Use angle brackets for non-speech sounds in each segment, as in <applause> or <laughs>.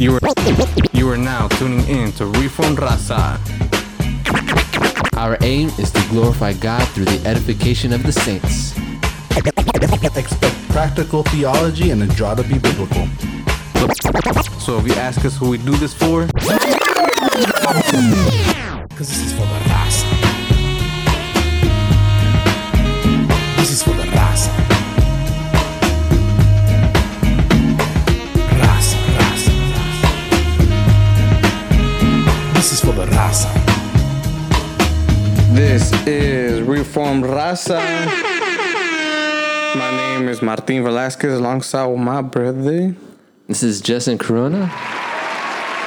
You are you are now tuning in to Reform Raza. Our aim is to glorify God through the edification of the saints. Expect practical theology and a draw to be biblical. So if you ask us who we do this for, Because this is for the this is Reform Raza. My name is Martin Velasquez alongside with my brother. This is Justin Corona.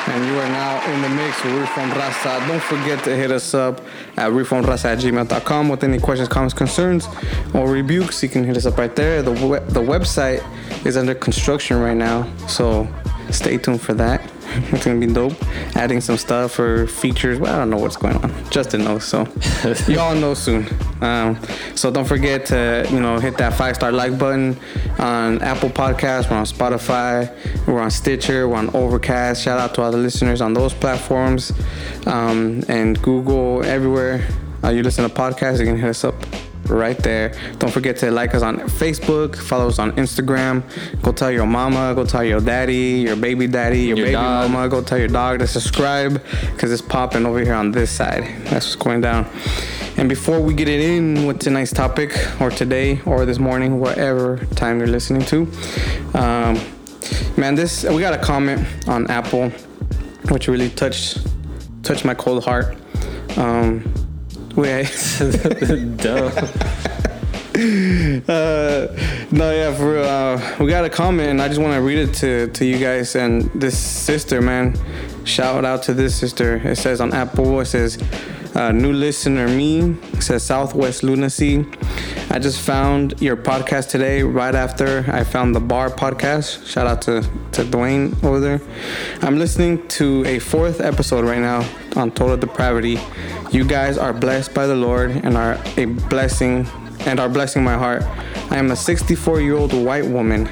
And you are now in the mix with Reform Raza. Don't forget to hit us up at reformraza at gmail.com with any questions, comments, concerns, or rebukes. You can hit us up right there. The, we- the website is under construction right now, so stay tuned for that. <laughs> It's gonna be dope. Adding some stuff or features. Well, I don't know what's going on. Justin knows, so <laughs> y'all know soon. Um, so don't forget to you know hit that five star like button on Apple Podcasts. We're on Spotify. We're on Stitcher. We're on Overcast. Shout out to all the listeners on those platforms um, and Google everywhere. Uh, you listen to podcasts, you can hit us up right there. Don't forget to like us on Facebook, follow us on Instagram. Go tell your mama, go tell your daddy, your baby daddy, your, Your baby dog. mama, go tell your dog to subscribe because it's popping over here on this side. That's what's going down. And before we get it in with tonight's topic, or today, or this morning, whatever time you're listening to, um, man, this we got a comment on Apple, which really touched touched my cold heart. Um, we <laughs> Duh. uh, no, yeah, for real. Uh, we got a comment, and I just want to read it to, to you guys. And this sister, man, shout out to this sister. It says on Apple, it says, uh, new listener me, says Southwest Lunacy. I just found your podcast today right after I found the Bar podcast. Shout out to, to Dwayne over there. I'm listening to a fourth episode right now on Total Depravity. You guys are blessed by the Lord and are a blessing and are blessing my heart. I am a 64 year old white woman,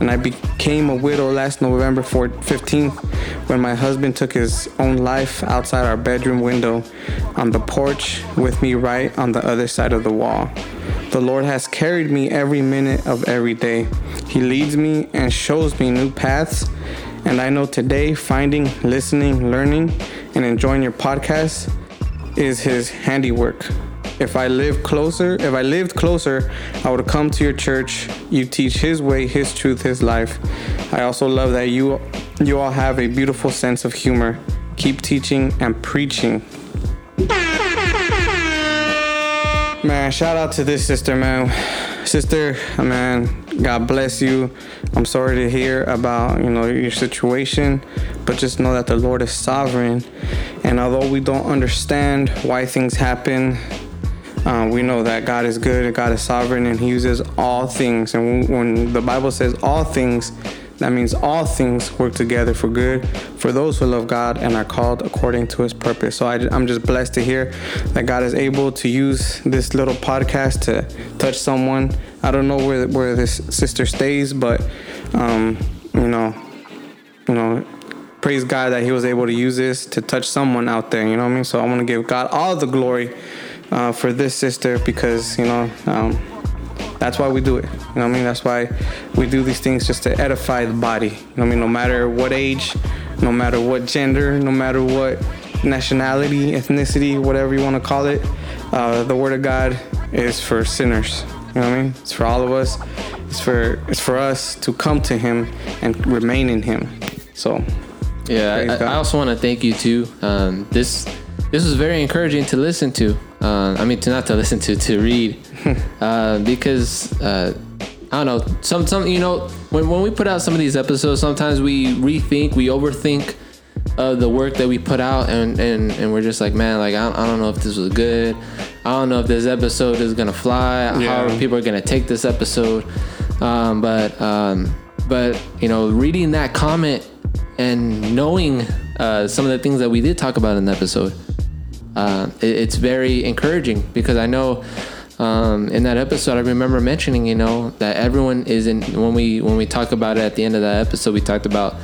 and I became a widow last November 4th, 15th when my husband took his own life outside our bedroom window on the porch with me right on the other side of the wall. The Lord has carried me every minute of every day. He leads me and shows me new paths. And I know today, finding, listening, learning, and enjoying your podcast is his handiwork. If I live closer, if I lived closer, I would come to your church. You teach his way, his truth, his life. I also love that you you all have a beautiful sense of humor. Keep teaching and preaching. Man, shout out to this sister, man. Sister, man, God bless you. I'm sorry to hear about, you know, your situation, but just know that the Lord is sovereign. And although we don't understand why things happen, uh, we know that God is good, and God is sovereign, and He uses all things. And when, when the Bible says all things, that means all things work together for good for those who love God and are called according to His purpose. So I, am just blessed to hear that God is able to use this little podcast to touch someone. I don't know where where this sister stays, but um, you know, you know, praise God that He was able to use this to touch someone out there. You know what I mean? So I want to give God all the glory uh, for this sister because you know um, that's why we do it. You know what I mean? That's why we do these things just to edify the body. You know what I mean? No matter what age, no matter what gender, no matter what nationality, ethnicity, whatever you want to call it, uh, the Word of God is for sinners. You know what I mean? It's for all of us. It's for it's for us to come to Him and remain in Him. So Yeah, I, I also want to thank you too. Um, this this was very encouraging to listen to. Uh, I mean, to not to listen to, to read, <laughs> uh, because uh, I don't know. Some some you know when when we put out some of these episodes, sometimes we rethink, we overthink of the work that we put out, and and and we're just like, man, like I don't, I don't know if this was good. I don't know if this episode is gonna fly. Yeah. How people are gonna take this episode. Um, but um, but you know, reading that comment and knowing uh, some of the things that we did talk about in the episode, uh, it, it's very encouraging because I know um, in that episode I remember mentioning, you know, that everyone is in when we when we talk about it at the end of that episode, we talked about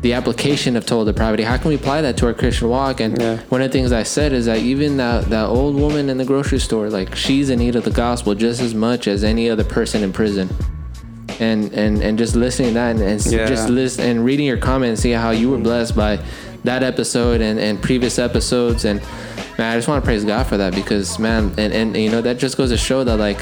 the application of total depravity. How can we apply that to our Christian walk? And Yeah. one of the things I said is that even that that old woman in the grocery store, like she's in need of the gospel just as much as any other person in prison. And and and just listening to that and, and Yeah. just listen and reading your comments, see how you were blessed by that episode and, and previous episodes and man, I just want to praise God for that because man, and, and you know that just goes to show that like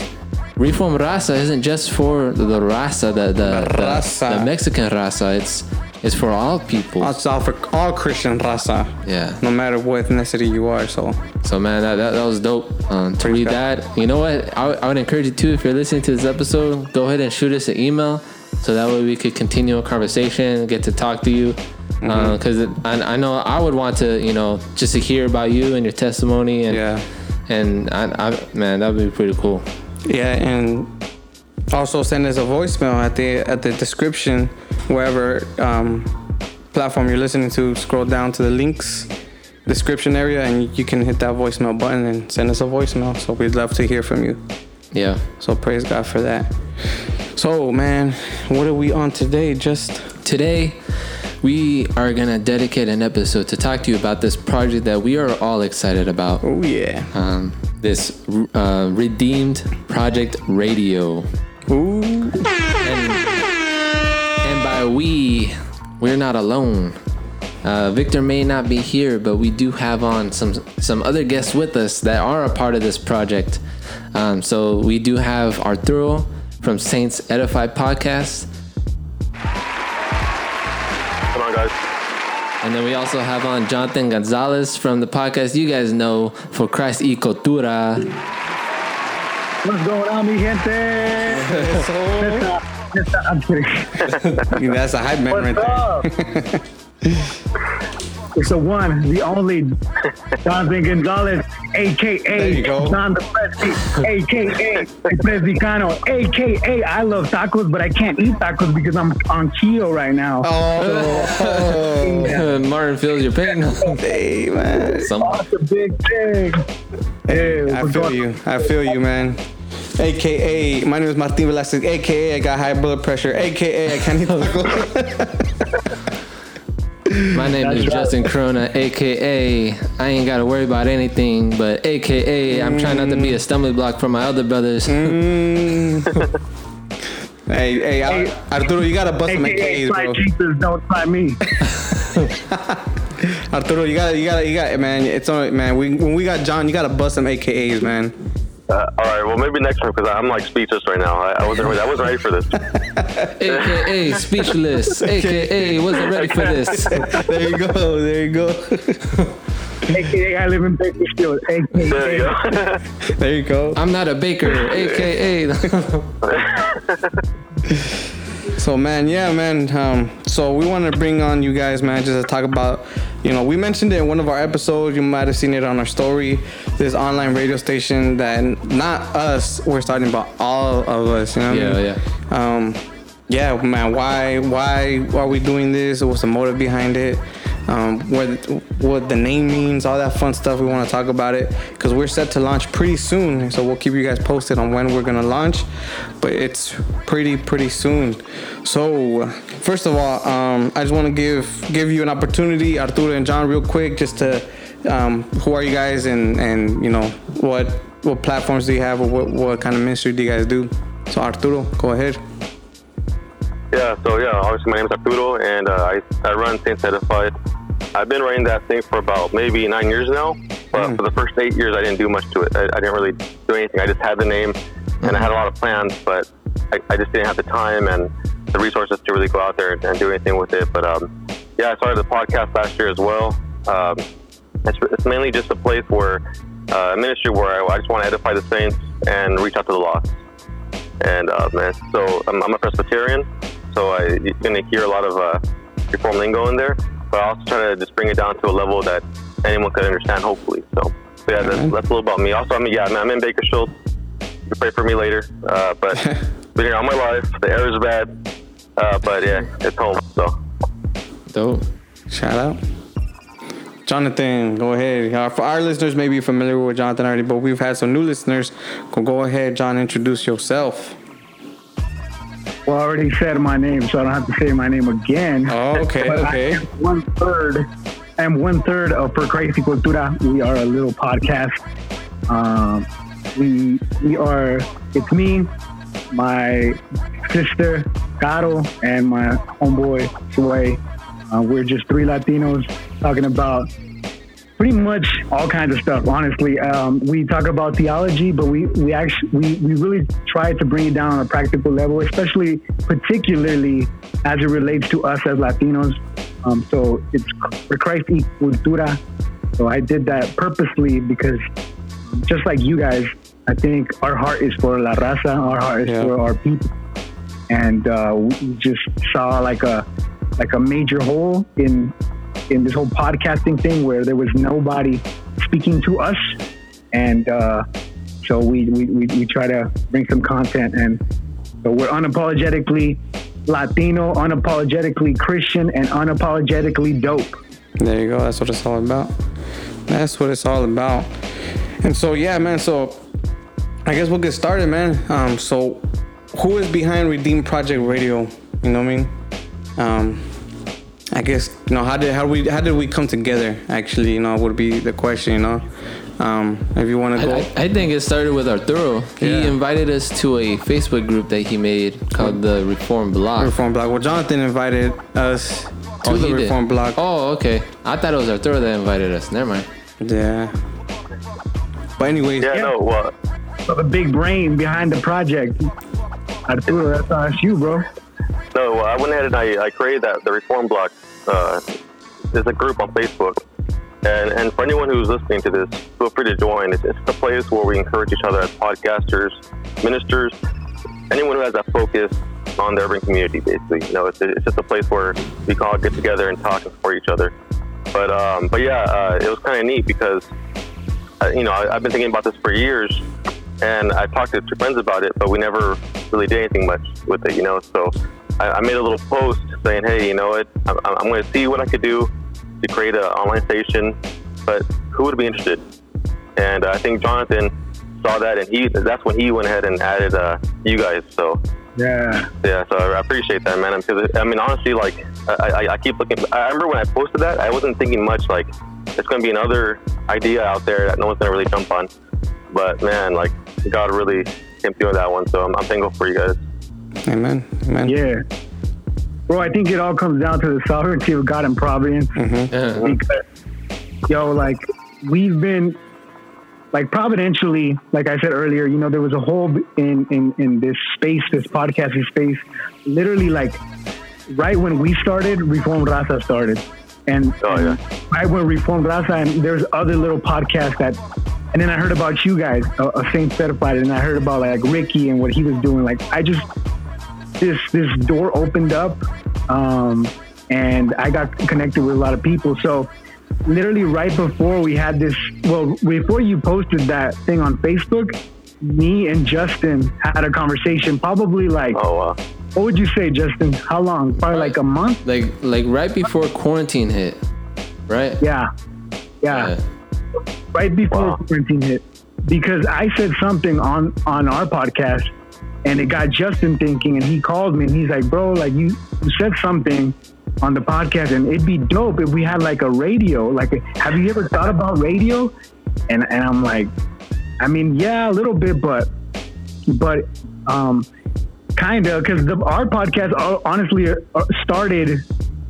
Reform Raza isn't just for the raza, the the, the, Raza. the Mexican raza. It's it's for all people. It's all for all Christian raza. Yeah. No matter what ethnicity you are. So So man, that, that, that was dope. Um, to read that, you know what? I, I would encourage you too. If you're listening to this episode, go ahead and shoot us an email, so that way we could continue a conversation, get to talk to you. Because I, I know I would want to, you know, just to hear about you and your testimony, and Yeah. and I, I man, that would be pretty cool. yeah, and also send us a voicemail at the at the description wherever um, platform you're listening to. Scroll down to the links description area, and you can hit that voicemail button and send us a voicemail. So we'd love to hear from you. Yeah. So praise God for that. So man, what are we on today? Just Today, we are gonna dedicate an episode to talk to you about this project that we are all excited about. oh yeah. Um, this uh, Redeemed Project Radio. Ooh. And by we, we're not alone. Uh, Victor may not be here, but we do have on some some other guests with us that are a part of this project. Um, so we do have Arturo from Saints Edify podcast, and then we also have on Jonathan Gonzalez from the podcast you guys know for Christ y Cultura. What's going on, mi gente? Neta, <laughs> neta, I'm kidding. <laughs> That's a hype man right What's there. <laughs> up? it's the one, the only Jonathan Gonzalez, aka There you go. John the Prezi, aka Prezicano, aka I love tacos, but I can't eat tacos because I'm on keto right now. Oh, <laughs> Martin feels your pain. hey man. Some- That's a big thing. Hey, I feel going- you. I feel you, man. AKA, my name is Martin Velasquez. AKA, I got high blood pressure. AKA, I can't eat tacos. <laughs> My name is right. Justin Corona, aka I ain't gotta worry about anything, but aka I'm trying not to be a stumbling block for my other brothers. Mm. <laughs> hey, hey, Ar- Arturo, you gotta bust some AKA AKAs, try bro. Jesus, don't try me. <laughs> Arturo, you gotta, you gotta, you gotta, man. It's all right, man. We when we got John, you gotta bust some AKAs, man. Uh, all right, well, maybe next time because I'm like speechless right now. I, I wasn't ready. I wasn't ready for this. <laughs> aka <laughs> speechless, <laughs> aka wasn't ready for this. There you go. There you go. AKA I live in Bakersfield. There you go. there you go. I'm not a baker, aka So man, yeah, man. Um, so we want to bring on you guys, man, just to talk about, you know, we mentioned it in one of our episodes. You might have seen it on our story. This online radio station that not us, we're starting, but all of us. You know? what I Yeah, mean? Um, yeah, man. Why, why are we doing this? What's the motive behind it? Um, what, what the name means, all that fun stuff. We want to talk about it because we're set to launch pretty soon. So we'll keep you guys posted on when we're gonna launch, but it's pretty, pretty soon. So first of all, um, I just want to give give you an opportunity, Arturo and John, real quick, just to um, who are you guys and and you know what what platforms do you have or what what kind of ministry do you guys do? So Arturo, go ahead. Yeah, so yeah, obviously my name is Arturo, and uh, I, I run Saints Edified. I've been running that thing for about maybe nine years now, but for the first eight years I didn't do much to it. I, I didn't really do anything. I just had the name, and I had a lot of plans, but I, I just didn't have the time and the resources to really go out there and, and do anything with it. But um, yeah, I started the podcast last year as well. Um, it's, it's mainly just a place where uh, a ministry where I, I just want to edify the saints and reach out to the lost. And uh, man, so I'm, I'm a Presbyterian, so I, you're gonna hear a lot of uh, reform lingo in there, but I also try to just bring it down to a level that anyone could understand, hopefully. So, so yeah, that's, that's a little about me. Also, I mean, yeah, I'm in Bakersfield. You pray for me later, uh, but <laughs> been here all my life. The air is bad, uh, but yeah, it's home. So. dope. Shout out. Jonathan, go ahead. Uh, for our listeners, maybe you're familiar with Jonathan already, but we've had some new listeners. Go, go ahead, John. Introduce yourself. Well, I already said my name, so I don't have to say my name again. Oh, okay, But okay. one third. I'm one third of For Christ y Cultura. We are a little podcast. Um, we we are. It's me, my sister Caro, and my homeboy Sway. Uh, we're just three Latinos talking about pretty much all kinds of stuff. Honestly, um, we talk about theology, but we we actually we, we really try to bring it down on a practical level, especially particularly as it relates to us as Latinos. Um, so it's for Christ y cultura. So I did that purposely because just like you guys, I think our heart is for La Raza, our heart is Yeah. for our people, and uh, we just saw like a like a major hole in in this whole podcasting thing where there was nobody speaking to us, and uh, so we, we we we try to bring some content, and so we're unapologetically Latino, unapologetically Christian, and unapologetically dope. There you go. That's what it's all about. That's what it's all about. And so yeah, man. So I guess we'll get started, man. Um, so who is behind Redeem Project Radio? You know what I mean? Um, I guess you know how did how we how did we come together? Actually, you know, would be the question. You know, um, if you want to go. I, I- I think it started with Arturo. He Yeah. invited us to a Facebook group that he made called the Reform Block. Reform Block. Well, Jonathan invited us to Oh, the he did. Reform Block. Oh, okay. I thought it was Arturo that invited us. Never mind. Yeah. But anyways, Yeah, no, well, So the big brain behind the project. Arturo, that's, that's you, bro. no, well, I went ahead and I, I created that the Reform Block. Uh, there's a group on Facebook, and and for anyone who's listening to this, feel free to join. It's, it's a place where we encourage each other as podcasters, ministers, anyone who has a focus on the urban community. Basically, you know, it's, it's just a place where we can all get together and talk and support each other. But um, but yeah, uh, it was kind of neat because uh, you know I, I've been thinking about this for years, and I talked to two friends about it, but we never really did anything much with it, you know. So I, I made a little post saying, hey, you know what, I'm, I'm going to see what I could do to create an online station, but who would be interested? And I think Jonathan saw that, and he that's when he went ahead and added uh, you guys. So Yeah. yeah, so I appreciate that, man. Because I mean, honestly, like I, I, I keep looking. I remember when I posted that, I wasn't thinking much. Like, it's going to be another idea out there that no one's going to really jump on. But man, like God really came through on that one. So I'm, I'm thankful for you guys. amen, amen. Yeah. Bro, I think it all comes down to the sovereignty of God and providence. Mm-hmm. Yeah. Because, yo, like, we've been, like, providentially, like I said earlier, you know, there was a hole in, in, in this space, this podcasting space, literally, like, right when we started, Reform Raza started. And, Oh, yeah. and right when Reform Raza, and there's other little podcasts that, and then I heard about you guys, a, a Saints Edified, and I heard about, like, Ricky and what he was doing. Like, I just, this this door opened up um, and I got connected with a lot of people. So literally right before we had this, well, before you posted that thing on Facebook, me and Justin had a conversation. Probably like, Oh wow. What would you say, Justin? How long? Probably like a month. Like like right before quarantine hit, right? Yeah, yeah. right before Wow. quarantine hit because I said something on on our podcast and it got Justin thinking and he called me and he's like, bro, like you, you said something on the podcast and it'd be dope if we had like a radio. Like, have you ever thought about radio? And and I'm like, I mean, yeah, a little bit, but but um, kind of because our podcast uh, honestly uh, started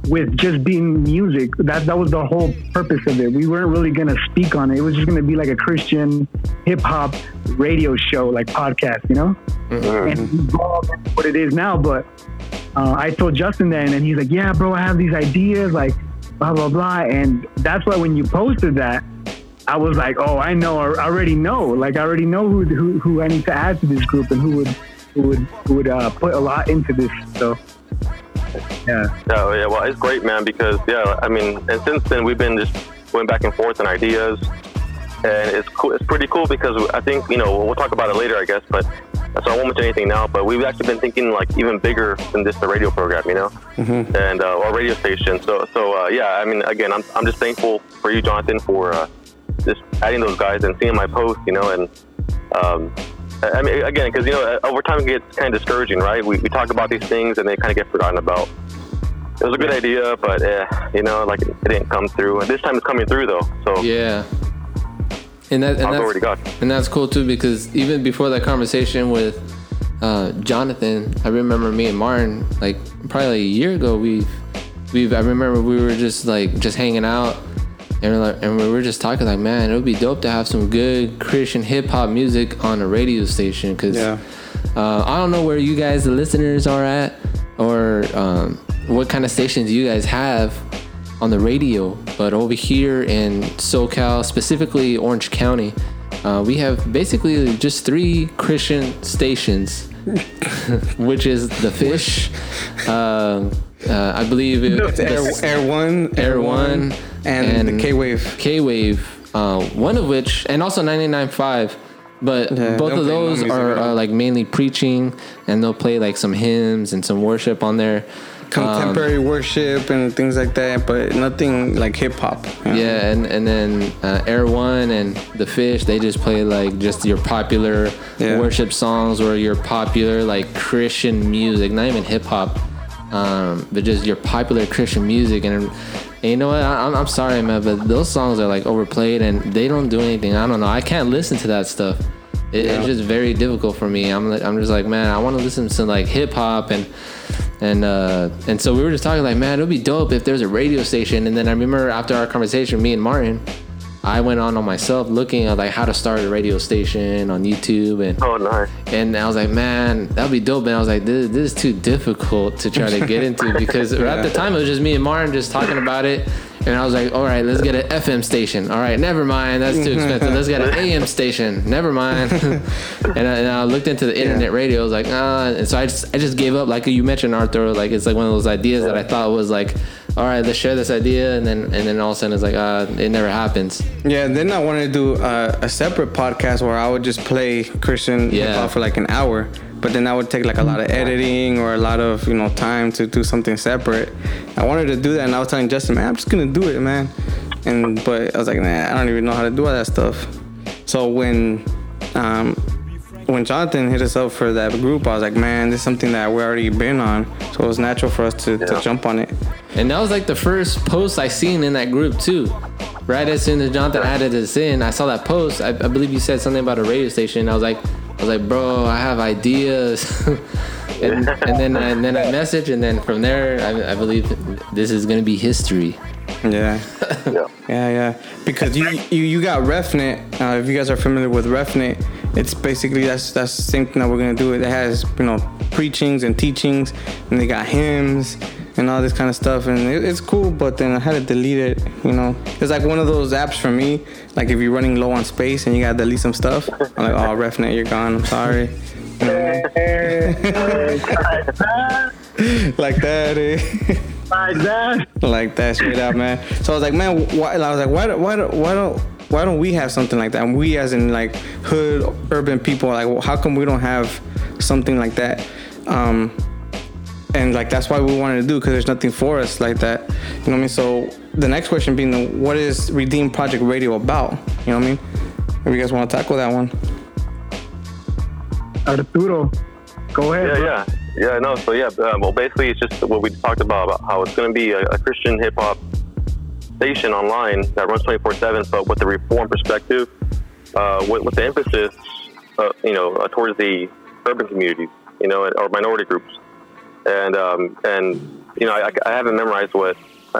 with just being music. That that was the whole purpose of it. We weren't really gonna speak on it. It was just gonna be like a Christian hip hop radio show, like podcast, you know. And evolved into what it is now. But uh, I told Justin that, and he's like, "Yeah, bro, I have these ideas, like blah blah blah." And that's why when you posted that. I was like, oh, I know, I already know. Like, I already know who, who, who I need to add to this group and who would who would who would uh, put a lot into this. So, yeah, Yeah, yeah. Well, it's great, man. Because yeah, I mean, and since then we've been just going back and forth on ideas, and it's cool. It's pretty cool because I think you know we'll talk about it later, I guess. But so I won't mention anything now. But we've actually been thinking like even bigger than just the radio program, you know, and uh, or radio station. So so uh, yeah, I mean, again, I'm I'm just thankful for you, Jonathan, for uh, just adding those guys and seeing my post, you know, and um, I mean, again, because you know, over time it gets kind of discouraging, right? We, we talk about these things and they kind of get forgotten about. It was a good idea, but eh, you know, like it, didn't come through. And this time it's coming through though, so Yeah. And that and I'll glory to that's, and that's cool too because even before that conversation with uh, Jonathan, I remember me and Martin like probably like a year ago we've we've I remember we were just like just hanging out and we're like, and we were just talking like man it would be dope to have some good Christian hip hop music on a radio station because Yeah. uh, I don't know where you guys the listeners are at or um, what kind of stations you guys have on the radio but over here in SoCal specifically Orange County uh, we have basically just three Christian stations <laughs> which is the fish uh, uh, I believe it, It's Air, Air One, Air One, and, the K Wave. K Wave, uh, one of which, and also 99.5. But Yeah, both of those are, are like mainly preaching, and they'll play like some hymns and some worship on there. Contemporary worship and things like that, but nothing like hip hop. you know? Yeah, and and then uh, Air One and the Fish, they just play like just your popular Yeah. worship songs or your popular like Christian music, not even hip hop, um, but just your popular Christian music. And, and you know what? I, I'm, I'm sorry, man, but those songs are like overplayed and they don't do anything. I don't know. I can't listen to that stuff. It, It's just very difficult for me. I'm like, I'm just like, man, I want to listen to like hip hop and and uh, and so we were just talking like, man, it would be dope if there's a radio station. And then I remember after our conversation, me and Martin, I went on on myself looking at like how to start a radio station on YouTube and Oh, nice. and I was like, man, that'd be dope. And I was like, this, this is too difficult to try to get into <laughs> because at the time it was just me and Martin just talking about it. And I was like, all right, let's get an FM station. All right, never mind. That's too expensive. Let's get an <laughs> AM station. Never mind. <laughs> and, I, and I looked into the internet radio. I was like, ah. And so I just, I just gave up. Like you mentioned, Arthur, like it's like one of those ideas that I thought was like, all right, let's share this idea. And then, and then all of a sudden it's like, ah, it never happens. Yeah, then I wanted to do uh, a separate podcast where I would just play Christian Yeah. hip hop for like an hour, but then that would take like a lot of editing or a lot of you know time to do something separate. I wanted to do that, and I was telling Justin, man, I'm just gonna do it, man. And but I was like, nah, I don't even know how to do all that stuff. So when um, when Jonathan hit us up for that group, I was like, man, this is something that we already been on, so it was natural for us to, to jump on it. And that was like the first post I seen in that group too. Right as soon as Jonathan added us in, I saw that post. I, I believe you said something about a radio station. I was like, I was like, bro, I have ideas. <laughs> and, and then and then I messaged, and then from there, I, I believe this is gonna be history. Yeah. Yeah. Yeah, yeah. Because you you, you got RefNet. Uh, if you guys are familiar with RefNet, it's basically that's that's the same thing that we're gonna do. It has you know preachings and teachings, and they got hymns and all this kind of stuff, and it, it's cool. But then I had to delete it. You know, it's like one of those apps for me. Like if you're running low on space and you gotta delete some stuff, I'm like, oh RefNet, you're gone. I'm sorry. You know what I mean? <laughs> like that. Eh? Like that. like that straight up, man. So I was like, man, why? I was like, why? Why? Why don't? Why don't we have something like that? And we, as in like hood urban people, like, well, how come we don't have something like that? Um, and like that's why we wanted to do because there's nothing for us like that. You know what I mean? So the next question being, what is Redeem Project Radio about? You know what I mean? If you guys want to tackle that one, Arturo, go ahead. Yeah, bro. yeah, yeah. No, so yeah. Uh, well, basically, it's just what we talked about about how it's going to be a, a Christian hip hop station online that runs 24/7, but with the reform perspective, uh, with, with the emphasis, uh, you know, uh, towards the urban communities, you know, or minority groups, and um, and you know, I, I haven't memorized what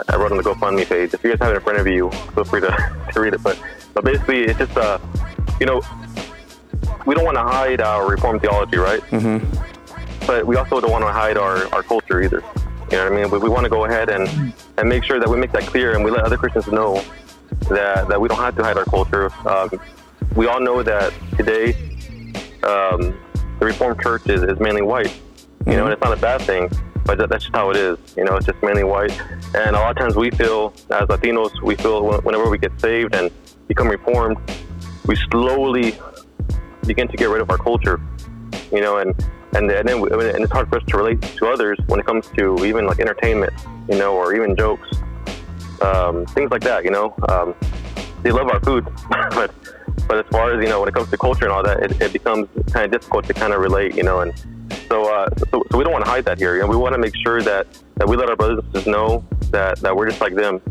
I wrote on the GoFundMe page. If you guys have it in front of you, feel free to, <laughs> to read it. But but basically, it's just uh, you know, we don't want to hide our reform theology, right? but we also don't want to hide our, our culture either. You know what I mean? We, we want to go ahead and, and make sure that we make that clear and we let other Christians know that, that we don't have to hide our culture. Um, we all know that today um, the Reformed Church is, is mainly white. You know, and it's not a bad thing, but that, that's just how it is. You know, it's just mainly white. And a lot of times we feel, as Latinos, we feel whenever we get saved and become reformed, we slowly begin to get rid of our culture you know, and and and then and it's hard for us to relate to others when it comes to even like entertainment, you know, or even jokes, um, things like that. You know, um, they love our food, <laughs> but but as far as you know, when it comes to culture and all that, it, it becomes kind of difficult to kind of relate, you know. And so, uh, so, so we don't want to hide that here. You know, we want to make sure that that we let our brothers know that that we're just like them,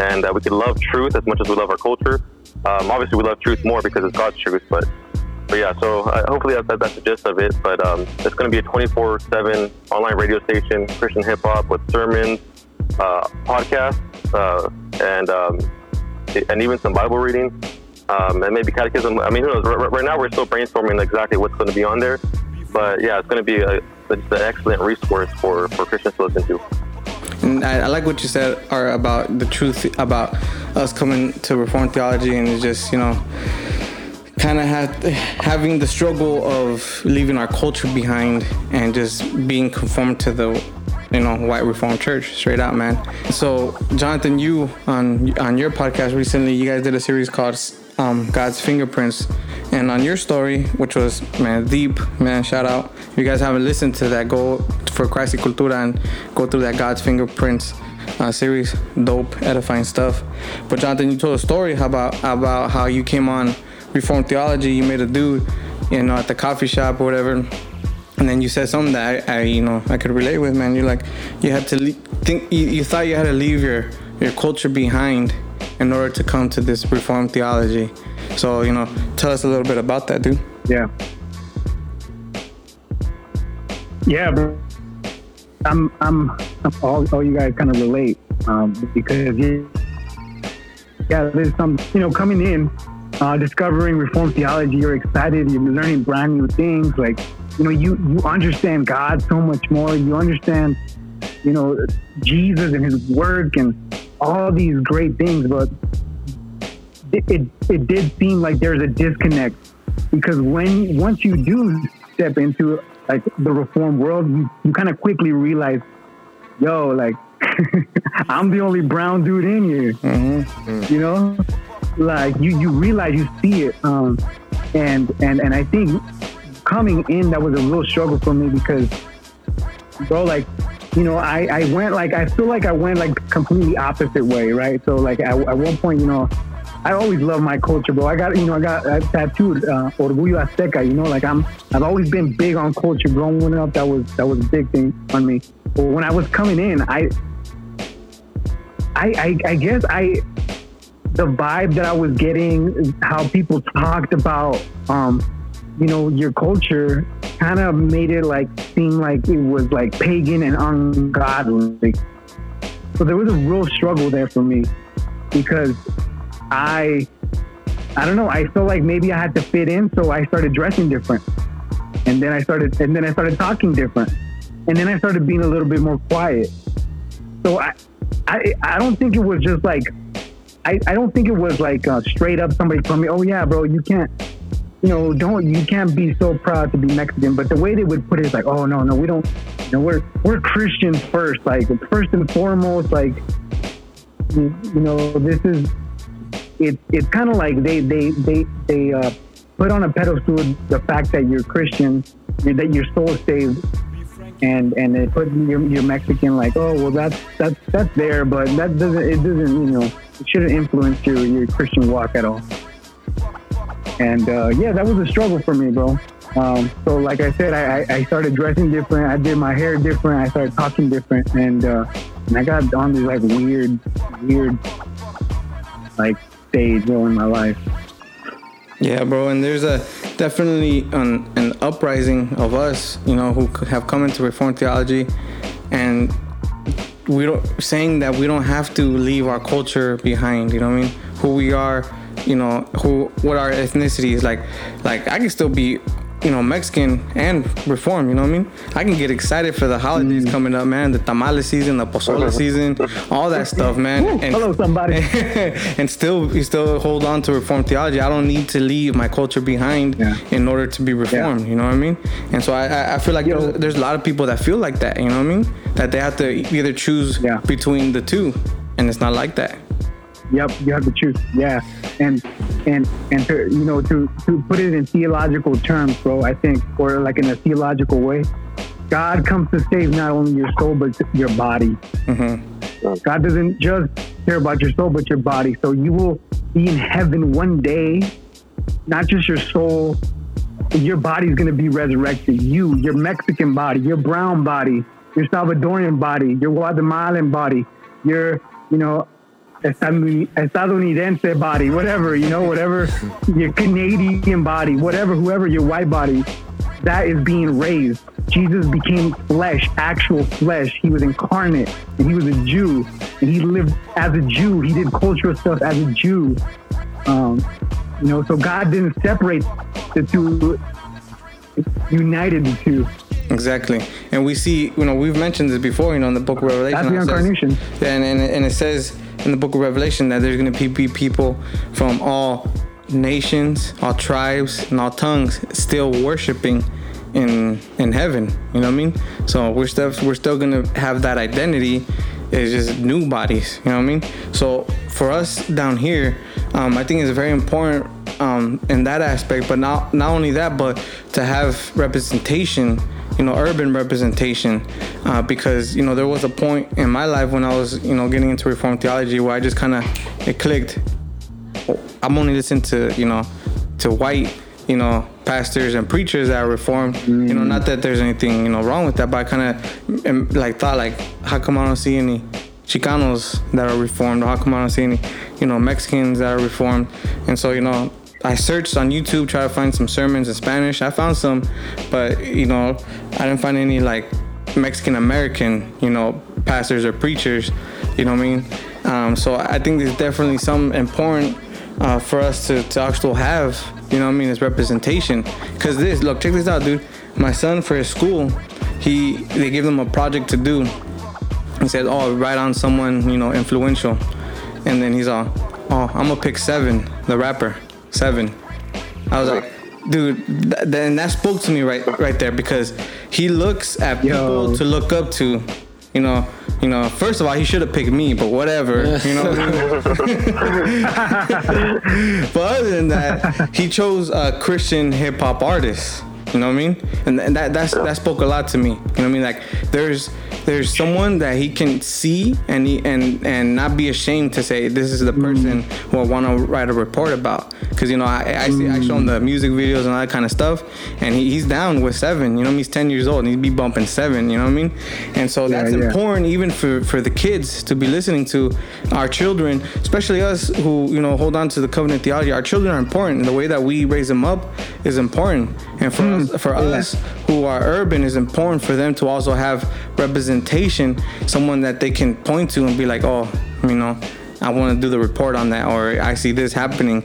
and that we can love truth as much as we love our culture. Um, obviously, we love truth more because it's God's truth, but but yeah, so uh, hopefully that's, that's the gist of it. But um, it's going to be a 24/7 online radio station, Christian hip hop with sermons, uh, podcasts, uh, and um, and even some Bible reading, um, and maybe catechism. I mean, who knows? Right, right now, we're still brainstorming exactly what's going to be on there. But yeah, it's going to be a, just an excellent resource for, for Christians to listen to. And I, I like what you said are about the truth about us coming to Reformed theology and just you know kind of having the struggle of leaving our culture behind and just being conformed to the you know white Reformed church straight out, man. So Jonathan, you on on your podcast recently, you guys did a series called um, God's Fingerprints. And on your story, which was man deep, man, shout out. If you guys haven't listened to that, go for Christ Cultura and go through that God's Fingerprints uh, series. Dope, edifying stuff. But Jonathan, you told a story about about how you came on Reformed theology. You made a dude, you know, at the coffee shop or whatever. And then you said something that I, I you know, I could relate with, man. You're like, you had to le- think, you, you thought you had to leave your your culture behind in order to come to this Reformed theology. So, you know, tell us a little bit about that, dude. Yeah. Yeah, bro. I'm, I'm, I'm all, all you guys kind of relate um, because you, yeah, there's some, you know, coming in, uh, discovering Reformed theology. You're excited. You're learning brand new things. Like, you know, you you understand God so much more. You understand, you know, Jesus and His work and all these great things. But it, it, it did seem like there's a disconnect because when once you do step into like the reform world, you, you kind of quickly realize, yo, like <laughs> I'm the only brown dude in here. You know, like you you realize you see it, um, and and and I think coming in that was a real struggle for me because, bro, like you know, I, I went like I feel like I went like completely opposite way, right? So like at, at one point, you know, I always love my culture, bro. I got you know I got I tattooed uh, Orgullo Azteca. You know, like I'm I've always been big on culture. Growing up, that was that was a big thing on me. But when I was coming in, I I I, I guess I the vibe that I was getting, how people talked about um, you know, your culture kind of made it like seem like it was like pagan and ungodly. So there was a real struggle there for me because I, I don't know, I felt like maybe I had to fit in, so I started dressing different, and then I started, and then I started talking different, and then I started being a little bit more quiet. So I, I, I don't think it was just like, I, I don't think it was like uh, straight up somebody told me, oh yeah, bro, you can't you know, don't you can't be so proud to be Mexican. But the way they would put it is like, oh no, no, we don't. You know, we're we're Christians first, like first and foremost, like you, know, this is it. It's kind of like they they they they uh, put on a pedestal the fact that you're Christian, that your soul saved. And and they put your you're Mexican like oh well that's that's that's there but that doesn't it doesn't you know it shouldn't influence your your Christian walk at all. And uh, yeah, that was a struggle for me, bro. Um, so like I said, I, I started dressing different. I did my hair different. I started talking different, and uh, and I got on this like weird, weird, like stage bro, in my life. Yeah, bro, and there's a definitely an, an uprising of us, you know, who have come into Reformed theology, and we don't saying that we don't have to leave our culture behind. You know what I mean? Who we are, you know, who what our ethnicity is like. Like I can still be, you know, Mexican and reform, You know what I mean? I can get excited for the holidays mm. coming up, man. The tamale season, the pozole <laughs> season, all that stuff, man. Ooh, hello, somebody. <laughs> and still, you still hold on to reform theology. I don't need to leave my culture behind Yeah. in order to be reformed. You know what I mean? And so I, I- I feel like there's, there's a lot of people that feel like that. You know what I mean? That they have to either choose Yeah. between the two, and it's not like that. Yep, you have to choose. Yeah, and and and to you know to to put it in theological terms, bro. I think, or like in a theological way, God comes to save not only your soul but your body. Mm-hmm. God doesn't just care about your soul but your body. So you will be in heaven one day, not just your soul. Your body's gonna be resurrected. You, your Mexican body, your brown body, your Salvadorian body, your Guatemalan body, your, you know, estadounidense body, whatever, you know, whatever, your Canadian body, whatever, whoever your white body, that is being raised. Jesus became flesh, actual flesh. He was incarnate, and he was a Jew, and he lived as a Jew. He did cultural stuff as a Jew. Um, you know, so God didn't separate the two, united the two. Exactly. And we see, you know, we've mentioned this before, you know, in the book of Revelation. That's the it says- and, and, and it says in the book of Revelation that there's going to be people from all nations, all tribes, and all tongues still worshiping in in heaven. You know what I mean? So we're still we're still going to have that identity. It's just new bodies. You know what I mean? So for us down here, um, I think it's very important um, in that aspect. But not not only that, but to have representation you know urban representation uh, because you know there was a point in my life when I was you know getting into reformed theology where I just kind of it clicked. I'm only listening to you know to white you know pastors and preachers that are reformed. You know not that there's anything you know wrong with that but I kind of like thought like how come I don't see any Chicanos that are reformed? Or how come I don't see any you know Mexicans that are reformed? And so you know I searched on YouTube, try to find some sermons in Spanish. I found some, but you know, I didn't find any like Mexican American, you know, pastors or preachers. You know what I mean? Um, so I think there's definitely some important uh, for us to, to actually have. You know what I mean? Is representation. Cause this, look, check this out, dude. My son for his school, he they give them a project to do. He said, "Oh, write on someone you know influential," and then he's all, "Oh, I'm gonna pick Sevin, the rapper." Sevin. I was like, dude, th- then that spoke to me right right there because he looks at people to look up to. You know, you know. First of all, he should have picked me, but whatever. You know. <laughs> but other than that, he chose a Christian hip hop artist. You know what I mean? And, and that that's, that spoke a lot to me. You know what I mean? Like there's there's someone that he can see and he, and and not be ashamed to say this is the mm. person who I want to write a report about. Because you know I I, see, I show him the mm. music videos and all that kind of stuff, and he, he's down with Sevin. You know he's ten years old and he'd be bumping Sevin. You know what I mean? And so that's yeah. important even for for the kids to be listening to our children, especially us who you know hold on to the covenant theology. Our children are important. and The way that we raise them up is important, and for mm. us, for us who are urban, is important for them to also have representation, someone that they can point to and be like, oh, you know, I want to do the report on that, or I see this happening,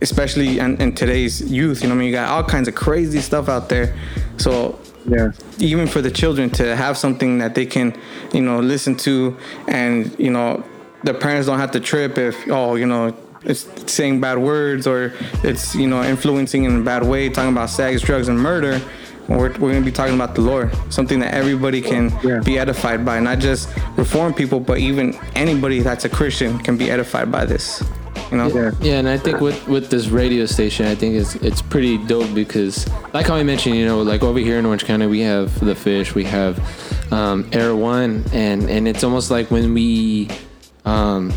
especially in, in today's youth. You know, I mean, you got all kinds of crazy stuff out there, so Yeah. even for the children to have something that they can, you know, listen to, and you know, the parents don't have to trip if oh, you know, it's saying bad words or it's you know influencing in a bad way, talking about sex, drugs, and murder. We're, we're gonna be talking about the Lord, something that everybody can Yeah. be edified by, not just reformed people, but even anybody that's a Christian can be edified by this. You know, Yeah. Yeah, and I think with with this radio station, I think it's it's pretty dope because, like how I mentioned, you know, like over here in Orange County, we have the fish, we have um, Air One, and and it's almost like when we um,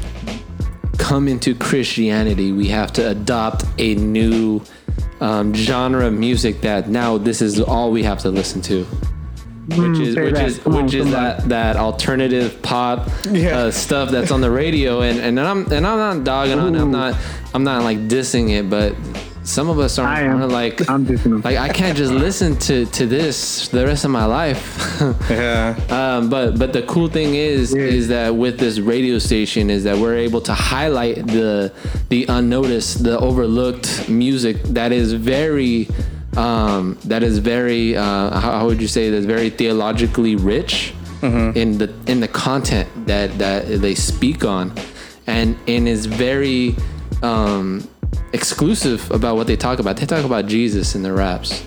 come into Christianity, we have to adopt a new um, genre of music that now this is all we have to listen to. Which is say which that. is Come on, which is come on. that that alternative pop Yeah. uh, stuff that's on the radio and and I'm and I'm not dogging on it. I'm not I'm not like dissing it, but some of us aren't, am. aren't like I'm dissing them. like I can't just listen to to this the rest of my life. <laughs> yeah, um, but but the cool thing is Yeah. is that with this radio station is that we're able to highlight the the unnoticed, the overlooked music that is very um, that is very uh, how, how would you say that's very theologically rich in the in the content that that they speak on, and and is very um, exclusive about what they talk about. They talk about Jesus in their raps.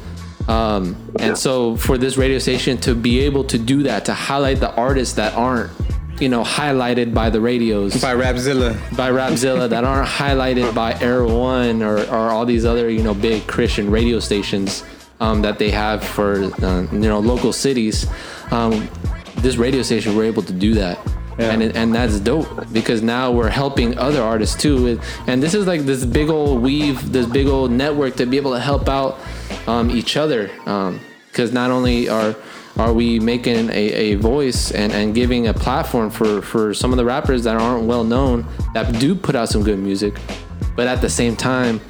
Um, and so for this radio station to be able to do that, to highlight the artists that aren't, you know, highlighted by the radios, by Rapzilla. by Rapzilla, that aren't highlighted by Air One or, or all these other, you know, big Christian radio stations um, that they have for, uh, you know, local cities. Um, this radio station, we're able to do that. And it, and that's dope because now we're helping other artists too. And this is like this big old weave, this big old network to be able to help out um, each other. Because not only are are we making a, a voice and, and giving a platform for, for some of the rappers that aren't well known that do put out some good music, but at the same time,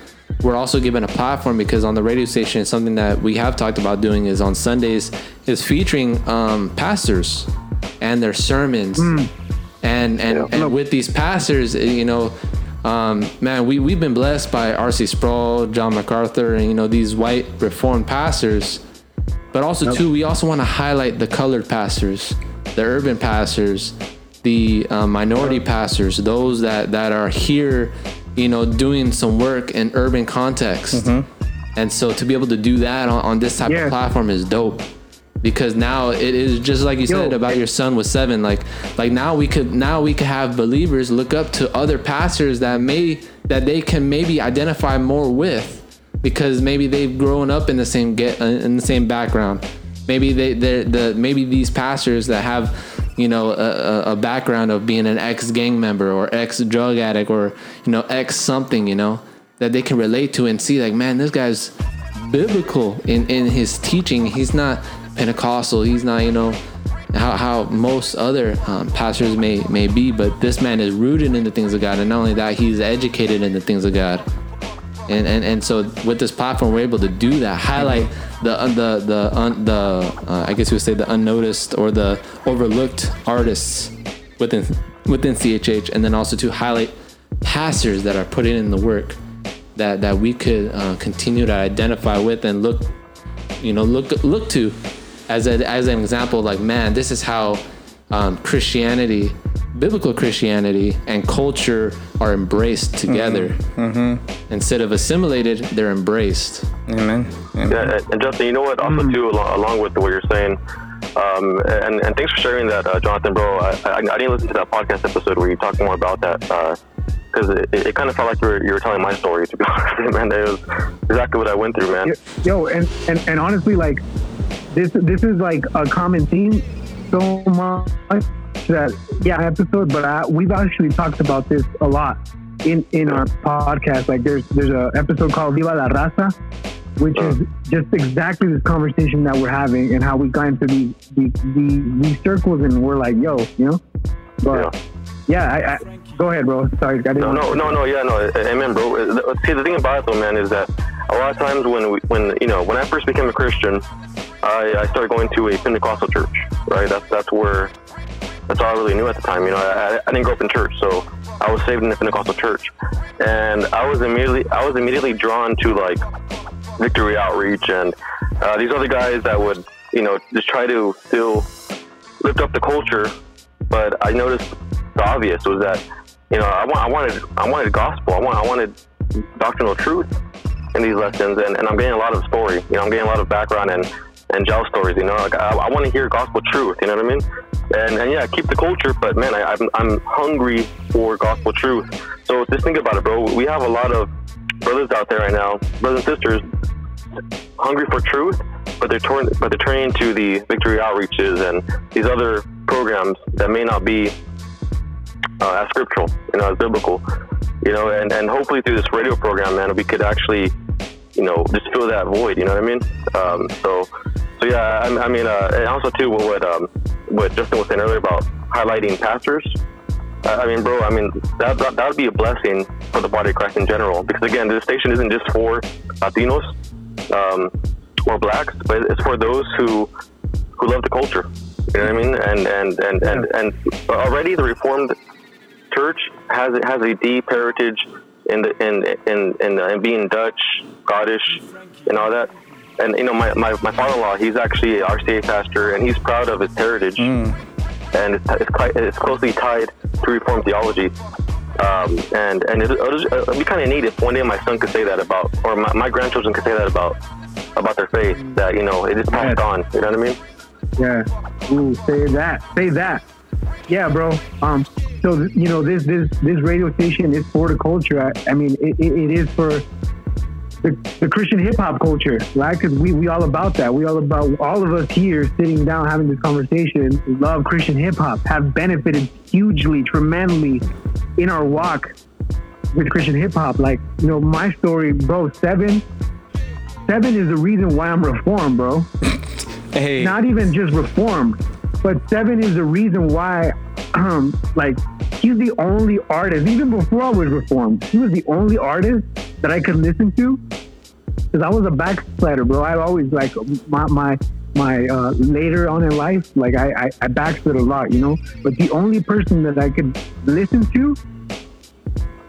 we're also given a platform because on the radio station, something that we have talked about doing is on Sundays is featuring um, pastors and their sermons, and and, and with these pastors, eh, you know. Um, man, we, we've been blessed by R.C. Sproul, John MacArthur, and you know these white reformed pastors. But also too we also want to highlight the colored pastors the urban pastors the uh, minority pastors those that that are here you know doing some work in urban context. And so to be able to do that on, on this type Yeah. of platform is dope because now it is just like you said about your son with Sevin like like now we could now we could have believers look up to other pastors that may that they can maybe identify more with because maybe they've grown up in the same get uh, in the same background. Maybe they they the maybe these pastors that have you know a- a background of being an ex gang member or ex drug addict or you know ex something you know that they can relate to and see like man this guy's biblical in in his teaching. He's not pentecostal he's not you know how, how most other um, pastors may may be but this man is rooted in the things of god and not only that he's educated in the things of god. And and, and so with this platform we're able to do that highlight the the the un, the uh, I guess you would say the unnoticed or the overlooked artists within within CHH and then also to highlight pastors that are putting in the work that that we could uh, continue to identify with and look you know look look to as a, as an example like man this is how um, Christianity biblical Christianity and culture are embraced together instead of assimilated they're embraced Amen. Amen. Yeah, and- and Justin, you know what? Also, too, along, along with what you're saying, um, and, and thanks for sharing that, uh, Jonathan, bro. I, I, I didn't listen to that podcast episode where you talked more about that because it, it kind of felt like you were, you were telling my story. To be <laughs> honest, man, it was exactly what I went through, man. yo and, and and honestly like this this is like a common theme so much that yeah episode but I, we've actually talked about this a lot in in our podcast like there's there's a episode called viva la raza which is just exactly this conversation that we're having and how we got into these these, these, these circles and we're like yo you know but yeah, I, I go ahead bro sorry No, no, no, no. Yeah, no. Amen, bro. Uh, See, the thing about it, though, man, is that a lot of times when, we, when you know, when I first became a Christian, I, I started going to a Pentecostal church. Right. That's that's where that's all I really knew at the time. You know, I, I didn't grow up in church, so I was saved in the Pentecostal church, and I was immediately I was immediately drawn to like Victory Outreach and uh, these other guys that would you know just try to still lift up the culture. But I noticed the obvious was that you know I, want, I wanted I wanted gospel. I want I wanted doctrinal truth in these lessons, and, and I'm getting a lot of story. You know, I'm getting a lot of background and and gel stories. You know, like I, I want to hear gospel truth. You know what I mean? And and yeah, keep the culture, but man, I, I'm I'm hungry for gospel truth. So just think about it, bro. We have a lot of brothers out there right now, brothers and sisters, hungry for truth, but they're torn, but they're turning to the victory outreaches and these other programs that may not be uh, as scriptural, you know, as biblical, you know, and, and hopefully through this radio program, man, we could actually, you know, just fill that void. You know what I mean? Um, so, so yeah, I, I mean, uh, and also too, what what, um, what Justin was saying earlier about highlighting pastors. I I mean, bro, I mean, that, that, that would be a blessing for the body of Christ in general. Because again, this station isn't just for Latinos um, or blacks, but it's for those who who love the culture. You know what I mean? And and and and, and already the Reformed Church has has a deep heritage in the in in in, uh, in being Dutch, Scottish, and all that. And you know, my, my, my father-in-law, he's actually RCA pastor, and he's proud of his heritage, and it's it's, quite, it's closely tied to Reformed theology. Um, and and it, it'll, it'll be kind of neat if one day my son could say that about, or my, my grandchildren could say that about about their faith. That you know, it is passed Yes. on. You know what I mean? Yeah. Ooh, say that. Say that. Yeah, bro. Um. So you know this this this radio station is for the culture. I, I mean, it, it, it is for the, the Christian hip hop culture, right? Because we we all about that. We all about all of us here sitting down having this conversation. Love Christian hip hop, have benefited hugely, tremendously in our walk with Christian hip hop. Like you know, my story, bro. Sevin, Sevin is the reason why I'm reformed, bro. <laughs> Hey, Not even just reformed, but Sevin is the reason why. Um, like he's the only artist. Even before I was reformed, he was the only artist that I could listen to because I was a backslider, bro. I always like my my my uh, later on in life, like I, I I backslid a lot, you know. But the only person that I could listen to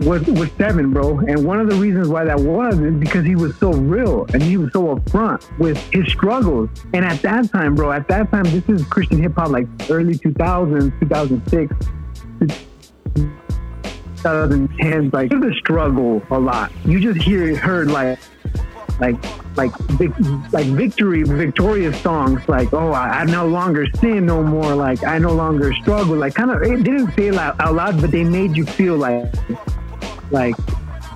was was Sevin, bro. And one of the reasons why that was is because he was so real and he was so upfront with his struggles. And at that time, bro, at that time, this is Christian hip hop, like early 2000s, 2006. 2010, like the struggle a lot. You just hear heard like like like vic, like victory victorious songs like oh I, I no longer sin no more like I no longer struggle like kind of it didn't say out, out loud but they made you feel like like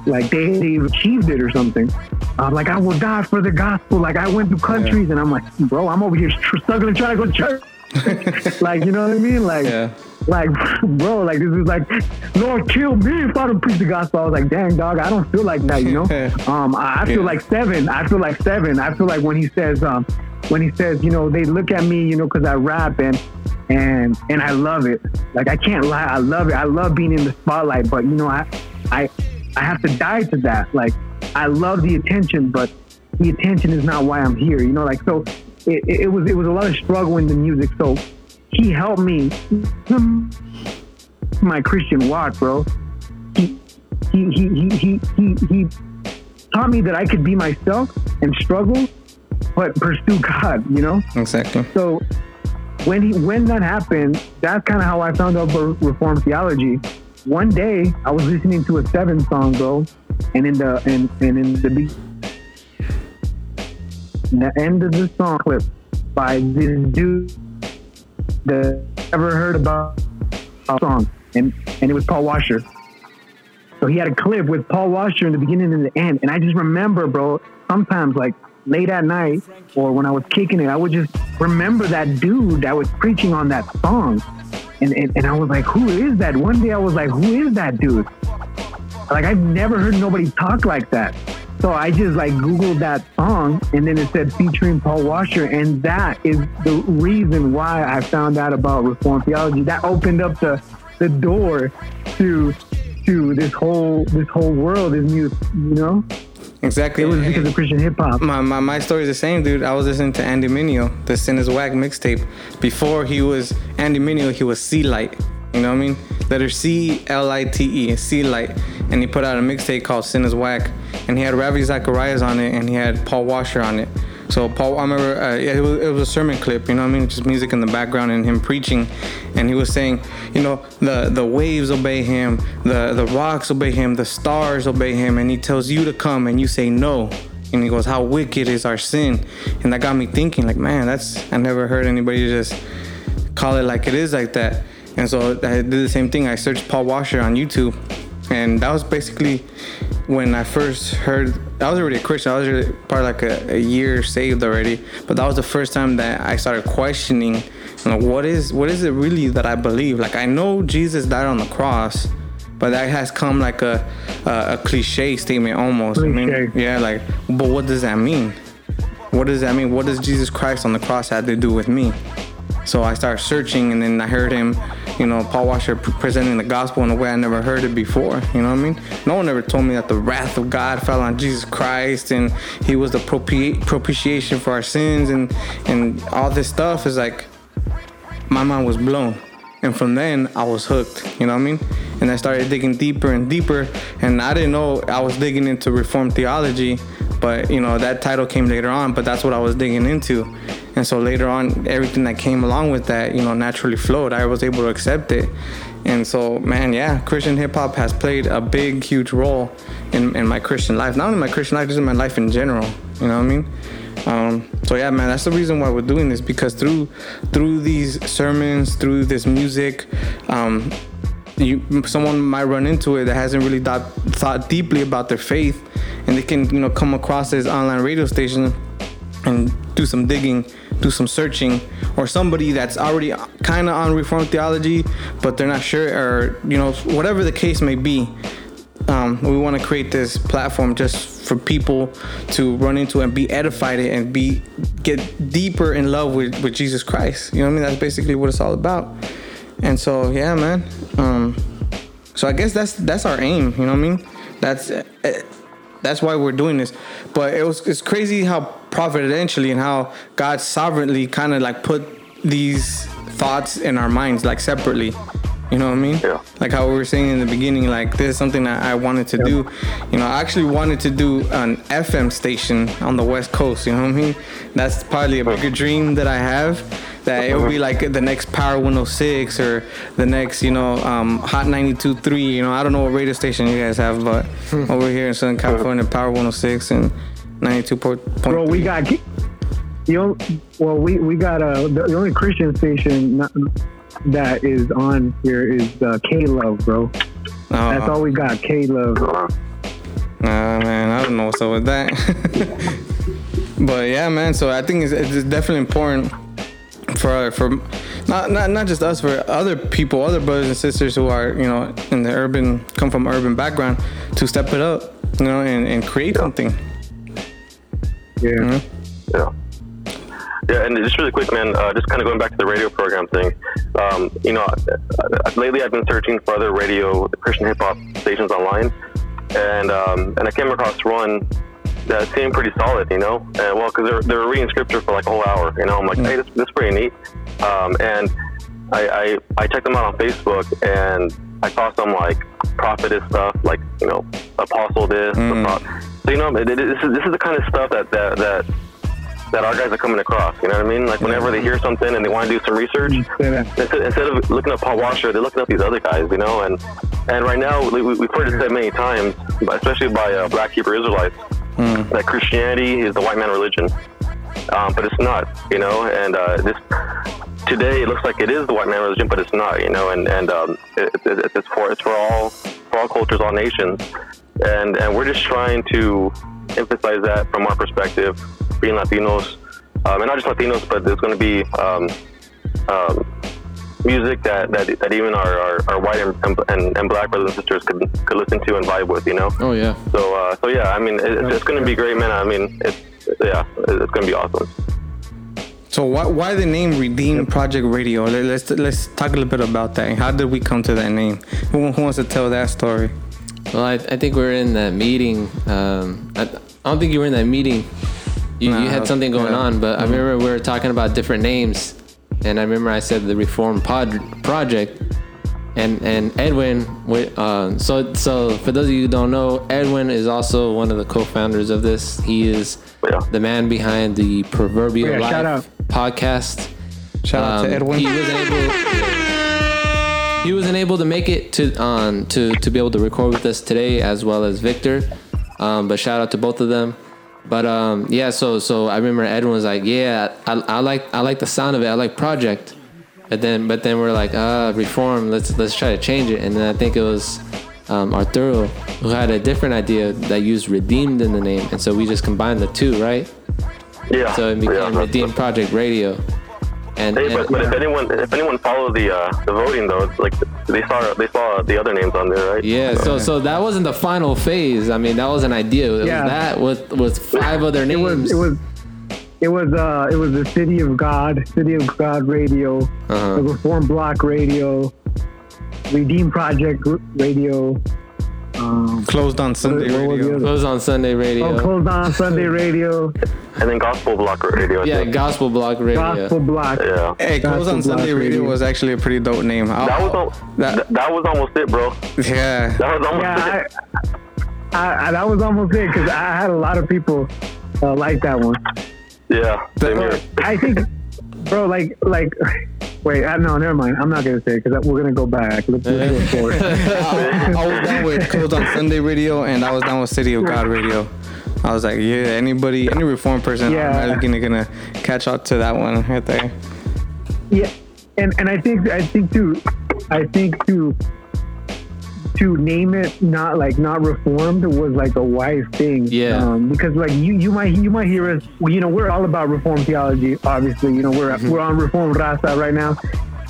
like they, they achieved it or something. Uh, like I will die for the gospel. Like I went to countries and I'm like, bro, I'm over here str- struggling trying to go to church. <laughs> like you know what I mean? Like Yeah. Like bro, like this is like Lord kill me if I don't preach the gospel. I was like, dang dog, I don't feel like that, you know. <laughs> um, I, I feel Yeah. like Sevin. I feel like Sevin. I feel like when he says um when he says, you know, they look at me, you know, because I rap and and and I love it. Like I can't lie, I love it. I love being in the spotlight, but you know, I I I have to die to that. Like I love the attention, but the attention is not why I'm here. You know, like so it, it, it was it was a lot of struggle in the music. So he helped me my Christian walk, bro. He he he he he he, he taught me that I could be myself and struggle, but pursue God. You know. exactly. So when he when that happened, that's kind of how I found out about Reformed theology. One day I was listening to a Sevin song, bro, and in the and, and in the be- in the end of the song clip by this dude that ever heard about a song, and and it was Paul Washer. So he had a clip with Paul Washer in the beginning and the end, and I just remember, bro. Sometimes like late at night or when I was kicking it, I would just remember that dude that was preaching on that song. And, and, and I was like, who is that? One day I was like, who is that dude? Like, I've never heard nobody talk like that. So I just like Googled that song and then it said featuring Paul Washer. And that is the reason why I found out about Reformed theology. That opened up the, the door to to this whole this whole world, this new, you know? Exactly. It was because of Christian hip hop. my, my, my story is the same, dude. I was listening to Andy Mineo, the Sin is Whack mixtape. Before he was Andy Mineo, he was C-Lite. You know what I mean? Letter C L I T E, C-Lite. And he put out a mixtape called Sin is Whack. And he had Ravi Zacharias on it, and he had Paul Washer on it. So Paul, I remember, uh, it was, it was a sermon clip. You know what I mean? Just music in the background and him preaching, and he was saying, you know, the the waves obey him, the the rocks obey him, the stars obey him, and he tells you to come, and you say no. And he goes, How wicked is our sin? And that got me thinking, like, man, that's I never heard anybody just call it like it is like that. And so I did the same thing. I searched Paul Washer on YouTube, and that was basically when I first heard. I was already a Christian. I was already probably like a, a year saved already, but that was the first time that I started questioning, you know, what is what is it really that I believe? Like I know Jesus died on the cross, but that has come like a a, a cliche statement almost. I mean, Cliche. yeah, like, but what does that mean? What does that mean? What does Jesus Christ on the cross have to do with me? So I started searching, and then I heard him, you know, Paul Washer presenting the gospel in a way I never heard it before. You know what I mean? No one ever told me that the wrath of God fell on Jesus Christ, and He was the propi- propitiation for our sins, and and all this stuff is like, my mind was blown. And from then, I was hooked. You know what I mean? And I started digging deeper and deeper. And I didn't know I was digging into Reformed theology, but you know that title came later on. But that's what I was digging into. And so later on, everything that came along with that, you know, naturally flowed. I was able to accept it. And so, man, yeah, Christian hip hop has played a big, huge role in, in my Christian life. Not only my Christian life, just in my life in general. You know what I mean? Um, so yeah, man, that's the reason why we're doing this because through through these sermons, through this music, um, you someone might run into it that hasn't really thought thought deeply about their faith, and they can you know come across this online radio station and do some digging, do some searching, or somebody that's already kind of on Reformed theology, but they're not sure, or you know whatever the case may be. Um, we want to create this platform just for people to run into and be edified and be get deeper in love with, with Jesus Christ. You know what I mean? That's basically what it's all about. And so yeah, man. Um, so I guess that's that's our aim. You know what I mean? That's uh, that's why we're doing this. But it was it's crazy how providentially and how God sovereignly kind of like put these thoughts in our minds like separately. You know what I mean? Yeah. Like how we were saying in the beginning, like this is something that I wanted to do. You know, I actually wanted to do an FM station on the West Coast. You know what I mean? That's probably a bigger dream that I have. That it would be like the next Power 106 or the next, you know, um, Hot 92.3. You know, I don't know what radio station you guys have, but over here in Southern California, Power 106 and 92.3. Bro, we got you know, well, we we got uh, the, only Christian station not, that is on here is uh, K Love, bro. That's all we got, K Love. Nah, man, I don't know what's up with that. <laughs> but yeah, man. So I think it's, it's definitely important for for not not not just us, for other people, other brothers and sisters who are you know in the urban, come from urban background, to step it up, you know, and, and create something. Yeah. Yeah. Yeah, and just really quick, man. Uh, just kind of going back to the radio program thing. Um, you know, lately I've been searching for other radio Christian hip hop stations online, and um, and I came across one that seemed pretty solid. You know, and well, because they're they're reading scripture for like a whole hour. You know, I'm like, hey, this, this is pretty neat. Um, and I, I I checked them out on Facebook, and I saw some like prophetess stuff, like you know, apostle this. pro- So you know, this is this is the kind of stuff that that that that our guys are coming across. You know what I mean? Like whenever they hear something and they want to do some research, instead, instead of looking up Paul Washer, they're looking up these other guys. You know, and and right now we, we- we've heard it said many times, especially by uh, Black Hebrew Israelites, that Christianity is the white man religion. Um, but it's not, you know, and uh, this today it looks like it is the white man religion, but it's not, you know, and and um, it, it, it's for it's for all for all cultures, all nations, and and we're just trying to emphasize that from our perspective, being Latinos, um, and not just Latinos, but there's going to be um, um, music that, that that even our, our, our white and, and, and black brothers and sisters could could listen to and vibe with, you know. Oh yeah. So uh, so yeah, I mean, it, it's, it's going to be great, man. I mean, it's yeah, it's going to be awesome. So why, why the name Redeem Project Radio? Let- Let's let's talk a little bit about that. How did we come to that name? Who, who wants to tell that story? Well, I, I think we were in that meeting. Um, I, I don't think you were in that meeting. You, you had something going yeah. on, but I remember we were talking about different names, and I remember I said the Reform Pod Project, and and Edwin. Uh, so so for those of you who don't know, Edwin is also one of the co-founders of this. He is Yeah. the man behind the Proverbial Yeah, shout Life podcast. Shout out Um, to Edwin. He wasn't able. He wasn't able to make it to um to to be able to record with us today, as well as Victor. Um, but shout out to both of them. But um, yeah, so so I remember Edwin was like, yeah, I, I like I like the sound of it. I like Project. But then but then we're like, ah, reform. Let's let's try to change it. And then I think it was um, Arturo who had a different idea that used redeemed in the name, and so we just combined the two, right? Yeah. So it became that's- Redeemed Project Radio. And, Hey, and but, but if anyone if anyone followed the uh, the voting though, it's like they saw they saw the other names on there, right? Yeah, so so that wasn't the final phase. I mean, that was an idea. It Yeah. was that with with five other It names. was it was it was uh it was the City of God, City of God Radio, Uh-huh. the Reform Block Radio, Redeem Project Radio, um, Closed on Sunday what Radio. other- It on Sunday radio. oh, closed on Sunday Radio, And then Gospel Block Radio. Yeah. Gospel Block Radio. Gospel Block. yeah. Hey, Closed on Block Sunday Radio Radio. was actually a pretty dope name. I'll- That was al- that- that, that was almost it, bro. yeah. That was almost Yeah, it. I, I, I, that was almost it because I had a lot of people uh, like that one. Yeah. Same here. I think, bro, like, like, wait, uh, no, never mind. I'm not gonna say it because we're gonna go back. Let's, let's go forward. I, I was down with Closed on Sunday Radio, and I was down with City of God Radio. I was like, yeah, anybody, any reform person, Yeah. I'm gonna, gonna catch up to that one right there. Yeah, and and I think I think too, I think too, to name it not like not reformed was like a wise thing. Yeah. Um, because like you you might you might hear us. You know, we're all about reform theology. Obviously, you know, we're Mm-hmm. we're on Reform Raza right now,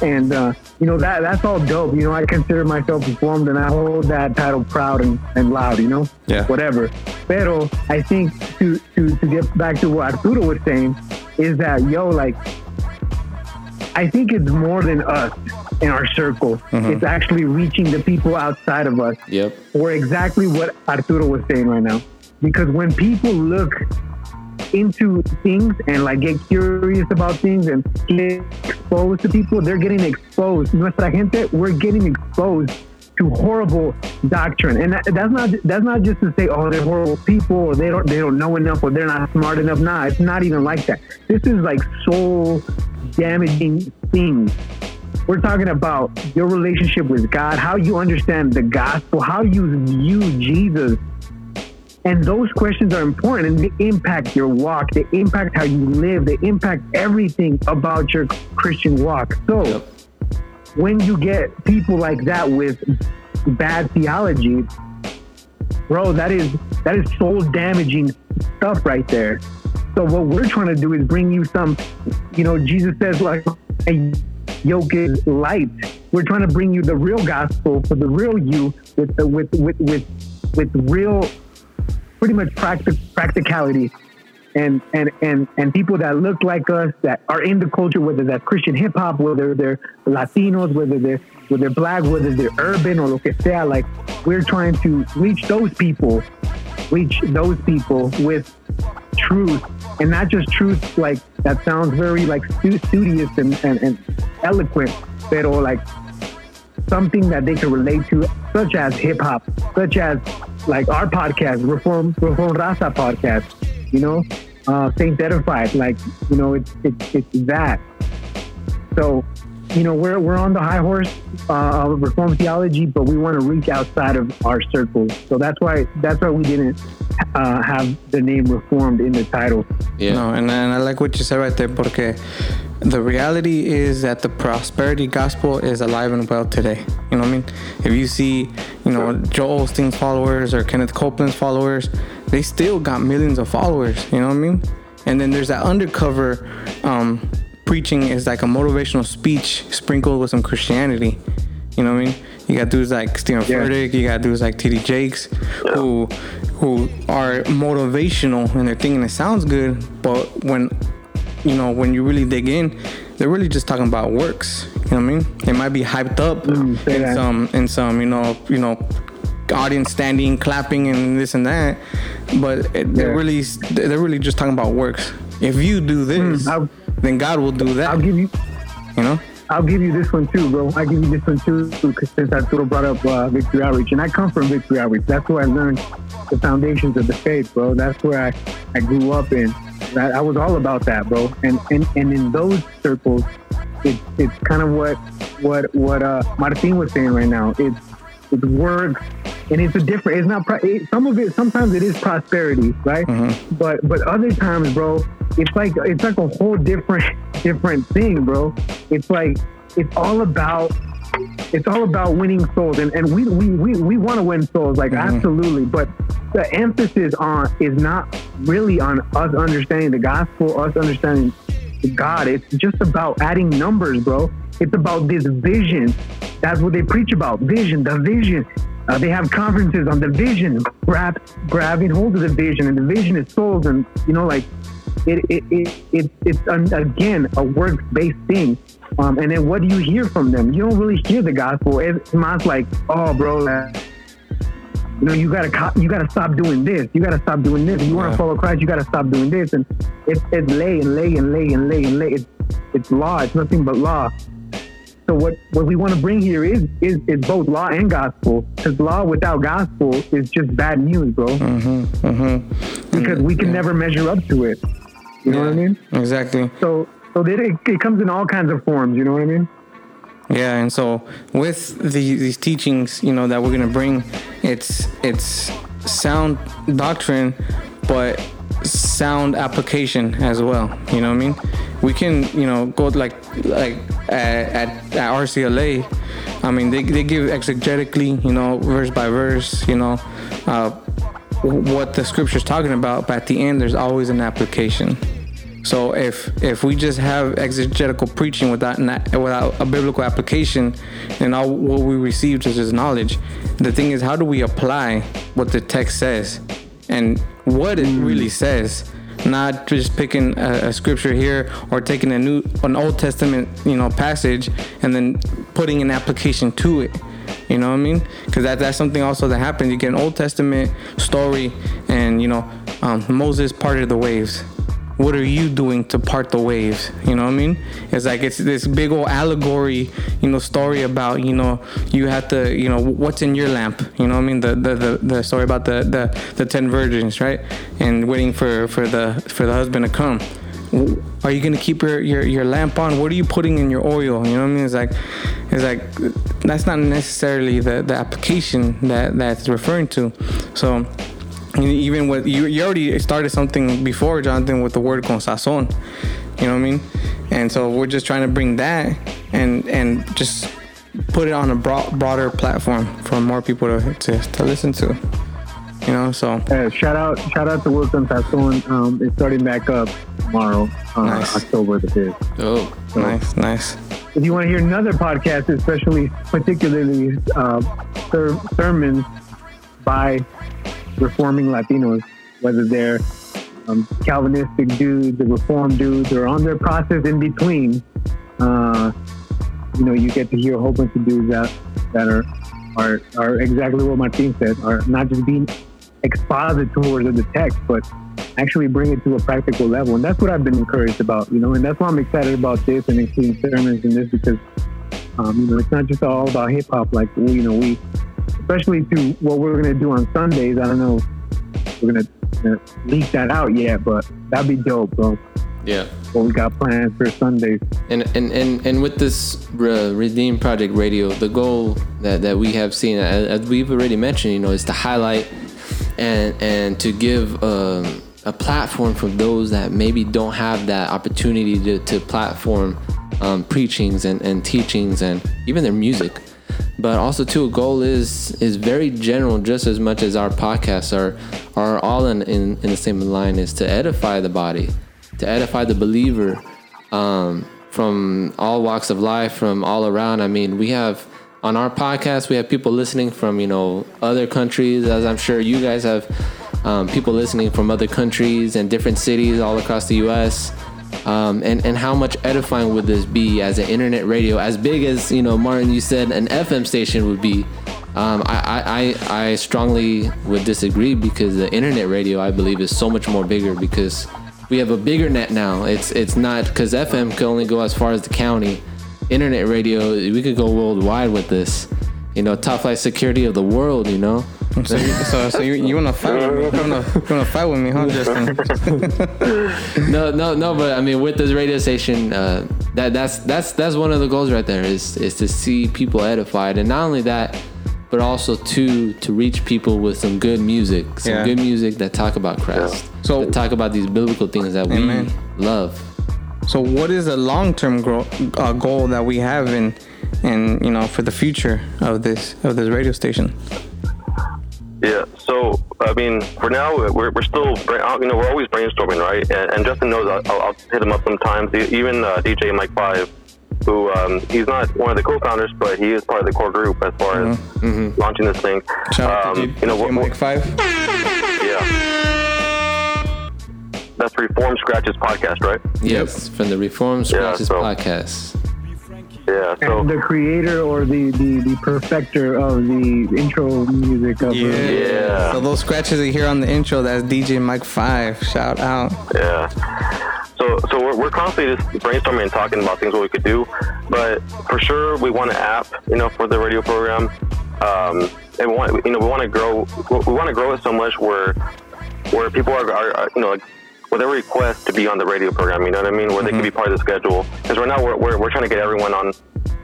and uh, you know that that's all dope. You know, I consider myself reformed, and I hold that title proud and, and loud. You know. Yeah. Whatever. Pero I think to to to get back to what Arturo was saying is that yo like I think it's more than us in our circle. Mm-hmm. It's actually reaching the people outside of us Yep. or exactly what Arturo was saying right now. Because when people look into things and like get curious about things and get exposed to people, they're getting exposed. Nuestra gente, we're getting exposed to horrible doctrine, and that, that's not that's not just to say, oh, they're horrible people, or they don't they don't know enough, or they're not smart enough. Nah, it's not even like that. This is like soul damaging things. We're talking about your relationship with God, how you understand the gospel, how you view Jesus. And those questions are important and they impact your walk, they impact how you live, they impact everything about your Christian walk. So Yep. when you get people like that with bad theology, bro, that is that is soul damaging stuff right there. So what we're trying to do is bring you some, you know, Jesus says like a yoke is light. We're trying to bring you the real gospel for the real you with the, with with with with real, pretty much practic practicality. And, and and and people that look like us that are in the culture, whether that's Christian hip hop, whether they're Latinos, whether they're whether they're black, whether they're urban or lo que sea, like we're trying to reach those people, reach those people with truth and not just truth like that sounds very like stu- studious and, and, and eloquent, but like something that they can relate to, such as hip hop, such as like our podcast, Reform Reform Raza podcast, you know, uh, Saint Edified, like you know, it's it's it's that. So, you know, we're we're on the high horse uh, of Reform theology, but we want to reach outside of our circles. So that's why that's why we didn't uh, have the name Reformed in the title. Yeah. No, and, and I like what you said right there, porque the reality is that the prosperity gospel is alive and well today. You know what I mean? If you see, you know, Joel Osteen's followers or Kenneth Copeland's followers, they still got millions of followers. You know what I mean? And then there's that undercover um, preaching is like a motivational speech sprinkled with some Christianity. You know what I mean? You got dudes like Steven Yeah. Furtick, you got dudes like TD Jakes, who who are motivational and they're thinking it sounds good, but when you know when you really dig in, they're really just talking about works. You know what I mean? It might be hyped up Mm, in that. some in some you know you know audience standing, clapping, and this and that, but they're Yeah. really they're really just talking about works. If you do this, Mm, then God will do that. I'll give you you know? I'll give you this one too, bro. I give you this one too, because since Arturo brought up uh, Victory Outreach, and I come from Victory Outreach. That's where I learned the foundations of the faith, bro. That's where I, I grew up in. I, I was all about that, bro. And and, and in those circles, it's it's kind of what what what uh, Martin was saying right now. It's it's works, and it's a different. It's not it, some of it. Sometimes it is prosperity, right? Mm-hmm. But but other times, bro, it's like it's like a whole different different thing, bro. It's like it's all about it's all about winning souls, and and we we we, we want to win souls, like mm-hmm. absolutely. But the emphasis on is not really on us understanding the gospel, us understanding God. It's just about adding numbers, bro. It's about this vision. That's what they preach about. Vision, the vision. Uh, they have conferences on the vision, grab, grabbing hold of the vision, and the vision is souls, and you know, like it, it, it, it it's an, again a work-based thing. Um, and then what do you hear from them? You don't really hear the gospel. It's not like, oh, bro, uh, you know, you gotta co- you gotta stop doing this. You gotta stop doing this. If you want Yeah. to follow Christ, you gotta stop doing this. And it's it's lay and lay and lay and lay and lay. It's it's law. It's nothing but law. So what what we want to bring here is is is both law and gospel. Because law without gospel is just bad news, bro. Mm-hmm. mm-hmm. Because we can never measure up to it. You know what I mean? Exactly. So so it, it comes in all kinds of forms. You know what I mean? Yeah, and so with the, these teachings, you know, that we're gonna bring, it's it's sound doctrine, but sound application as well. You know what I mean? We can, you know, go like like at, at, at RCLA. I mean, they, they give exegetically, you know, verse by verse, you know, uh, what the scripture's talking about, but at the end, there's always an application. So if if we just have exegetical preaching without without a biblical application, then all what we received is just knowledge. The thing is, how do we apply what the text says and what it really says? Not just picking a, a scripture here or taking a new an Old Testament you know passage and then putting an application to it. You know what I mean? Because that, that's something also that happens. You get an Old Testament story, and you know um, Moses parted the waves what are you doing to part the waves? You know what i mean? It's like it's this big old allegory you know story about you know you have to you know what's in your lamp? You know what i mean? The the, the, the story about the, the the 10 virgins right? And waiting for for the for the husband to come. Are you gonna keep your, your your lamp on? What are you putting in your oil? You know what i mean? It's like it's like that's not necessarily the the application that that's referring to. So even with you, you already started something before Jonathan with the word con sazon, you know what I mean? And so we're just trying to bring that and and just put it on a broad, broader platform for more people to, to, to listen to. You know, so shout out shout out to Word con Sazon. Um, it's starting back up tomorrow, uh, nice. October the fifth. Oh, so, nice, nice. If you want to hear another podcast, especially particularly uh, ser- sermons by reforming Latinos, whether they're um, Calvinistic dudes or Reform dudes or on their process in between. Uh, you know, you get to hear a whole bunch of dudes that that are are are exactly what Martin said, are not just being expositors of the text, but actually bring it to a practical level. And that's what I've been encouraged about, you know, and that's why I'm excited about this and including sermons in this because, um, you know, it's not just all about hip hop. Like, you know, we especially to what we're gonna do on Sundays. I don't know if we're gonna, gonna leak that out yet, but that'd be dope, bro. Yeah. What we got planned for Sundays. And and and, and with this uh, Redeem Project Radio, the goal that, that we have seen, as we've already mentioned, you know, is to highlight and and to give um, a platform for those that maybe don't have that opportunity to, to platform um, preachings and, and teachings and even their music but also too a goal is is very general just as much as our podcasts are are all in, in, in the same line is to edify the body to edify the believer um, from all walks of life from all around. I mean we have on our podcast we have people listening from you know other countries as i'm sure you guys have um, people listening from other countries and different cities all across the us um, and and how much edifying would this be as an internet radio, as big as you know, Martin, you said an FM station would be. Um, I, I, I strongly would disagree because the internet radio, I believe, is so much more bigger because we have a bigger net now. It's it's not because FM can only go as far as the county. Internet radio, we could go worldwide with this. You know, top flight security of the world. You know, so, you, so, so you, you wanna fight with <laughs> me? You wanna, you wanna fight with me, huh, Justin? <laughs> no, no, no. But I mean, with this radio station, uh, that that's that's that's one of the goals right there is is to see people edified, and not only that, but also to to reach people with some good music, some yeah. good music that talk about Christ, so that talk about these biblical things that Amen. we love. So, what is a long-term gro- uh, goal that we have in, in you know, for the future of this of this radio station? Yeah. So I mean, for now, we're, we're still you know we're always brainstorming, right? And, and Justin knows I'll, I'll, hit him up sometimes. Even uh, DJ Mike Five, who um, he's not one of the co-founders, but he is part of the core group as far mm-hmm. as mm-hmm. launching this thing. Shout out to um, you know, Mike Five. Yeah. That's Reform Scratches podcast, right? Yes, from the Reform Scratches yeah, so. podcast. Yeah. So and the creator or the, the, the perfecter of the intro music of yeah. yeah. So those scratches you hear on the intro, that's DJ Mike Five. Shout out. Yeah. So so we're, we're constantly just brainstorming and talking about things what we could do, but for sure we want an app, you know, for the radio program. Um, and we want you know we want to grow we want to grow it so much where where people are, are you know like with a request to be on the radio program. You know what I mean? Where mm-hmm. they can be part of the schedule. Because right now we're, we're, we're trying to get everyone on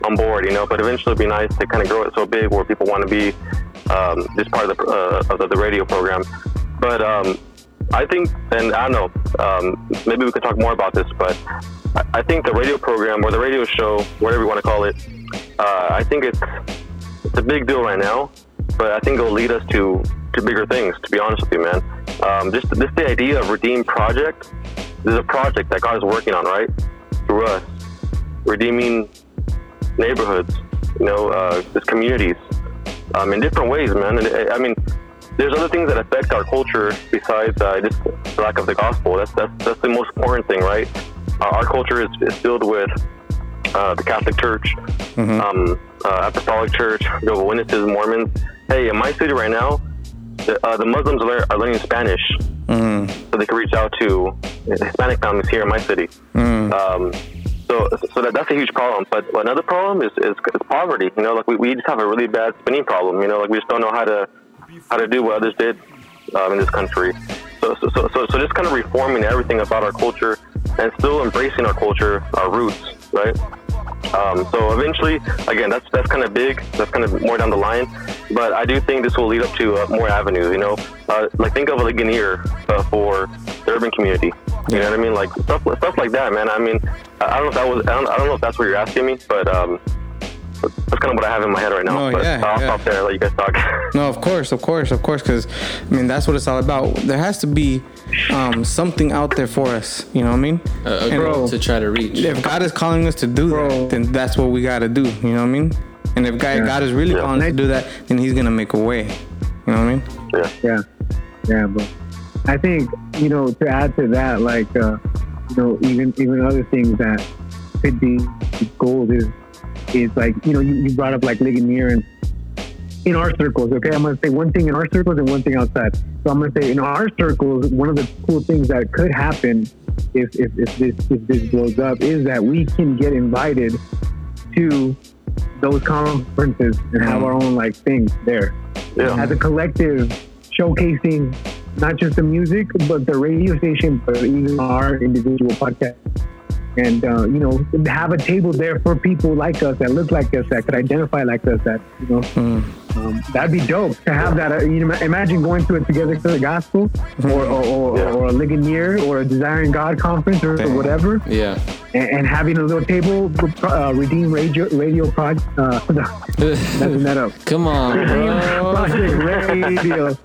on board. You know, but eventually it'd be nice to kind of grow it so big where people want to be um, just part of the uh, of the, radio program. But um, I think, and I don't know, um, maybe we could talk more about this, but I, I think the radio program or the radio show, whatever you want to call it, uh, I think it's it's a big deal right now, but I think it'll lead us to to bigger things. To be honest with you, man, um, just just the idea of Redeem Project. This is a project that God is working on, right? Through us, redeeming neighborhoods, you know, uh, just communities, um, in different ways, man. And I mean, there's other things that affect our culture besides uh, just the lack of the gospel. That's that's that's the most important thing, right? Uh, our culture is, is filled with uh, the Catholic Church, um, uh, Apostolic Church, Jehovah's Witnesses, Mormons. Hey, in my city right now, the, uh, the Muslims are, are learning Spanish, so they can reach out to Hispanic families here in my city. Um, so, so that, that's a huge problem. But another problem is, is, is poverty. You know, like we, we just have a really bad spending problem. You know, like we just don't know how to how to do what others did um, in this country. So, so, so, so, so just kind of reforming everything about our culture and still embracing our culture, our roots, right? Um, so eventually, again, that's that's kind of big. That's kind of more down the line, but I do think this will lead up to uh, more avenues. You know, uh, like think of a Ligonier uh, for the urban community. You know what I mean? Like stuff stuff like that, man. I mean, I I don't know if that was I don't, I don't know if that's what you're asking me, but um, that's kind of what I have in my head right now. No, but yeah, I'll yeah. stop there and let you guys talk. <laughs> No, of course, of course, of course, because I mean that's what it's all about. There has to be um, something out there for us. You know what I mean? a, a And goal to try to reach. If God is calling us to do Bro. that, then that's what we got to do. You know what I mean? And if God, God is really Yeah. calling to do that, then He's gonna make a way. You know what I mean? yeah. Yeah, yeah, but I think you know to add to that, like uh, you know, even even other things that could be gold is is like you know you, you brought up like Ligonier and in our circles. Okay, I'm gonna say one thing in our circles and one thing outside. So I'm gonna say in our circles, one of the cool things that could happen if if, if this if this blows up is that we can get invited to those conferences and have our own like things there. Yeah. as a collective showcasing not just the music but the radio station but even our individual podcast. And uh, you know have a table there for people like us that look like us that could identify like us that you know um, that'd be dope to have that uh, you know imagine going to a together for the gospel or or, or, <laughs> Yeah. or a ligonier or a desiring god conference or, Damn. whatever Yeah. and, and having a little table uh, redeem radio radio prod uh, <laughs> messing that up <laughs> Come on, Radio.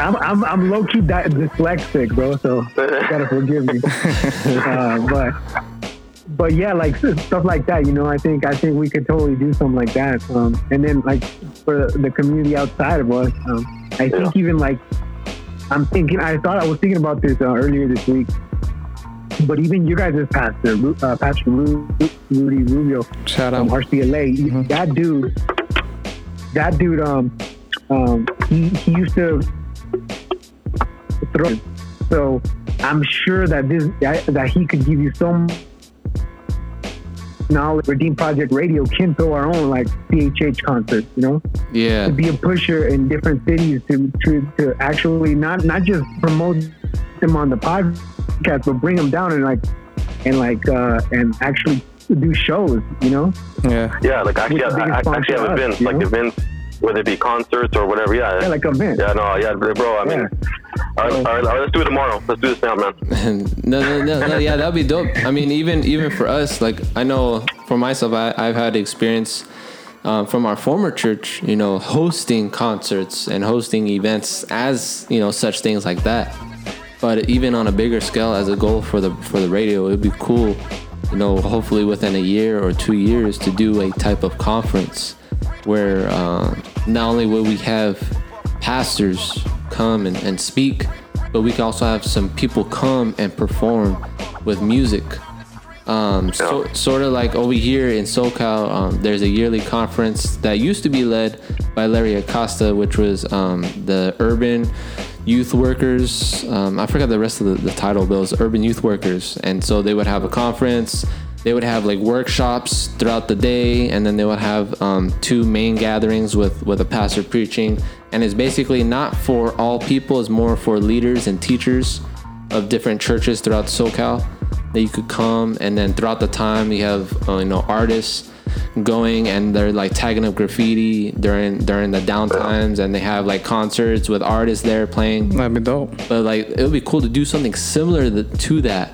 I'm, I'm, I'm low key dyslexic, bro. So you gotta forgive me. uh, but but yeah, like <laughs> stuff like that. You know, I think I think we could totally do something like that. Um, and then like for the community outside of us, um, I think even like I'm thinking. I thought I was thinking about this uh, earlier this week. But even you guys' pastor, uh, Pastor Ru- Rudy Rubio, Shout from out. RCLA. That dude, that dude, um, um, he, he used to throw. So I'm sure that this that, that he could give you some knowledge. Redeem Project Radio can throw our own like CHH concerts, you know, Yeah. to be a pusher in different cities to to, to actually not not just promote them on the podcast, but bring them down and like and like uh, and actually do shows, you know. Yeah. Yeah, like actually, What's I, I actually sponsor have us, events, like know? events, whether it be concerts or whatever. Yeah, Yeah, like event. yeah, no, yeah, bro. I mean, all, right, all, right, all right, let's do it tomorrow. Let's do this now, man. <laughs> no, no, no, no, yeah, that'd be dope. I mean, even even for us, like I know for myself, I, I've had experience um, from our former church, you know, hosting concerts and hosting events as you know such things like that. But even on a bigger scale, as a goal for the for the radio, it'd be cool, you know, hopefully within a year or two years to do a type of conference where uh, not only will we have pastors come and, and speak, but we can also have some people come and perform with music. Um, so, sort of like over here in SoCal, um, there's a yearly conference that used to be led by Larry Acosta, which was um, the Urban Youth Workers. Um, I forgot the rest of the, the title, but it was Urban Youth Workers. And so they would have a conference, they would have like workshops throughout the day, and then they would have um, two main gatherings with, with a pastor preaching. And it's basically not for all people, it's more for leaders and teachers of different churches throughout SoCal that you could come and then throughout the time you have uh, you know artists going and they're like tagging up graffiti during during the downtimes and they have like concerts with artists there playing That'd be dope. but like it would be cool to do something similar to that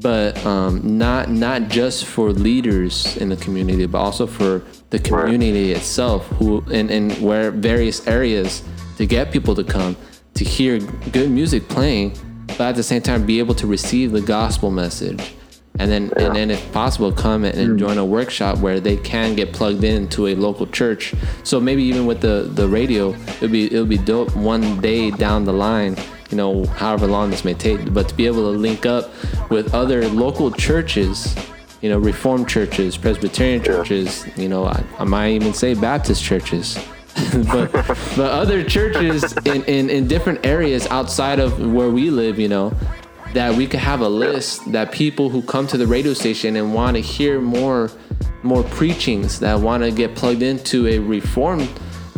but um, not not just for leaders in the community, but also for the community itself, who in, in where various areas to get people to come to hear good music playing, but at the same time be able to receive the gospel message. And then, and then, if possible, come and hmm. join a workshop where they can get plugged into a local church. So maybe even with the, the radio, it'll be it'll be dope one day down the line you know, however long this may take, but to be able to link up with other local churches, you know, Reformed churches, Presbyterian churches, you know, I, I might even say Baptist churches. <laughs> but but other churches in, in, in different areas outside of where we live, you know, that we could have a list that people who come to the radio station and want to hear more more preachings that want to get plugged into a reformed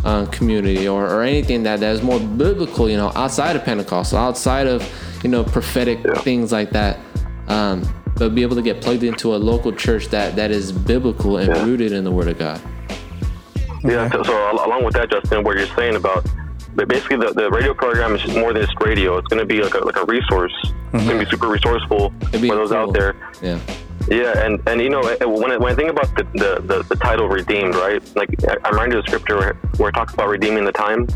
uh, community or, or anything that, that is more biblical, you know, outside of Pentecostal, outside of, you know, prophetic things like that. Um, but be able to get plugged into a local church that, that is biblical and Yeah. rooted in the Word of God. Yeah. So, so along with that, Justin, what you're saying about, but basically the, the radio program is more than just radio. It's going to be like a, like a resource. It's going to be super resourceful be for those cool. out there. Yeah. Yeah, and, and you know eh, when I, when I think about the, the, the, the title redeemed, right? Like I- I'm reminded of the scripture where, where it talks about redeeming the time.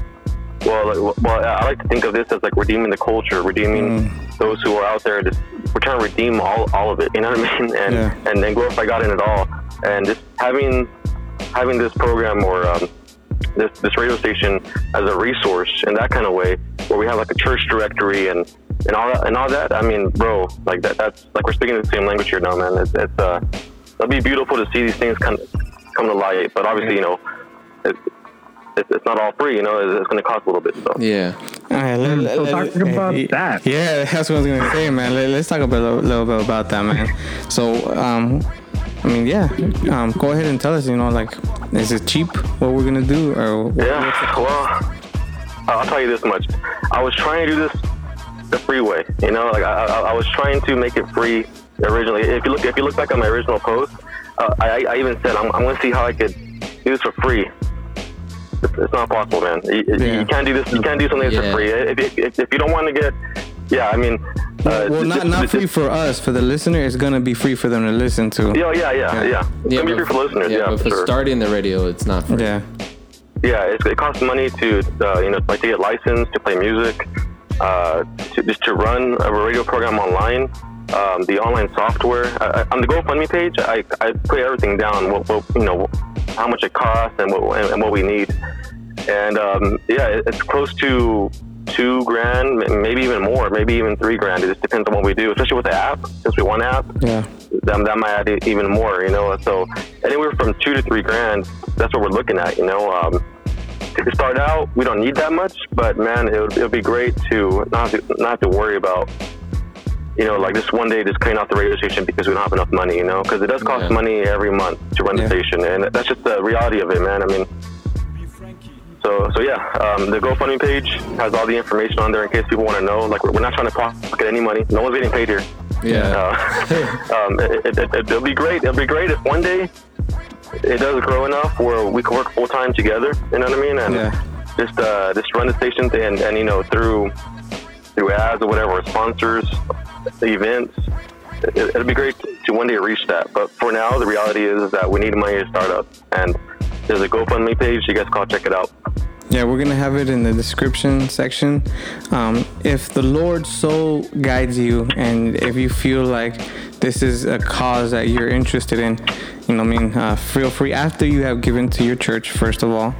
Well, like, well, I like to think of this as like redeeming the culture, redeeming those who are out there. Just we're trying to redeem all, all of it. You know what I mean? <laughs> And Yeah. and then glorify God in it all. And just having having this program or um, this this radio station as a resource in that kind of way, where we have like a church directory and and all that and all that. I mean, bro, like that that's like we're speaking the same language here now, man. It's, it's uh, it'll be beautiful to see these things come come to light. But obviously, you know, it, it's, it's not all free. You know, it's, it's going to cost a little bit. So Yeah. All right, let, So let- talking let- about yeah, that. Yeah, that's what I was gonna say, man. Let, us talk a little, little bit about that, man. So, um, I mean, yeah, um, go ahead and tell us. You know, like, is it cheap? What we're gonna do, or what, Yeah, well, I'll tell you this much. I was trying to do this the free way. You know, like I, I, I was trying to make it free originally. If you look, if you look back at my original post, uh, I, I even said I'm, I'm going to see how I could do this for free. It's, it's not possible, man. You, you- Yeah. you can't do this. You can't do something Yeah. for free. If, if, if, if you don't want to get, yeah, I mean, uh, well, not not free for us. For the listener, it's gonna be free for them to listen to. Yeah, yeah, yeah, yeah. It's Yeah, gonna be free for listeners. Yeah, but for for sure. starting the radio, it's not free. Yeah. Yeah, it's, it costs money to uh, you know like to get licensed to play music, uh, to, just to run a radio program online. Um, the online software I, I, on the GoFundMe page, I, I put everything down. What, what you know, how much it costs and what and, and what we need. And um, yeah, it, it's close to two grand, maybe even more, maybe even three grand. It just depends on what we do, especially with the app. Since we one app, Yeah. that, that might add even more, you know. So anywhere from two to three grand, that's what we're looking at, you know. Um, to start out, we don't need that much, but man, it would, it would be great to not have to, not have to worry about, you know, like this one day just cutting off the radio station because we don't have enough money, you know, because it does cost Yeah. money every month to run Yeah. the station, and that's just the reality of it, man. I mean. So, so yeah, um, the GoFundMe page has all the information on there in case people want to know. Like, we're, we're not trying to pocket any money. No one's getting paid here. Yeah. Uh, <laughs> um, it, it, it, it'll be great. It'll be great if one day it does grow enough where we can work full time together. You know what I mean? And Yeah. just uh, just run the station and, and you know through through ads or whatever, sponsors, events. It, it'll be great to one day reach that. But for now, the reality is that we need money to start up. And there's a GoFundMe page. You guys can check it out. Yeah, we're gonna have it in the description section. Um, if the Lord so guides you, and if you feel like this is a cause that you're interested in, you know, I mean, uh, feel free after you have given to your church. First of all,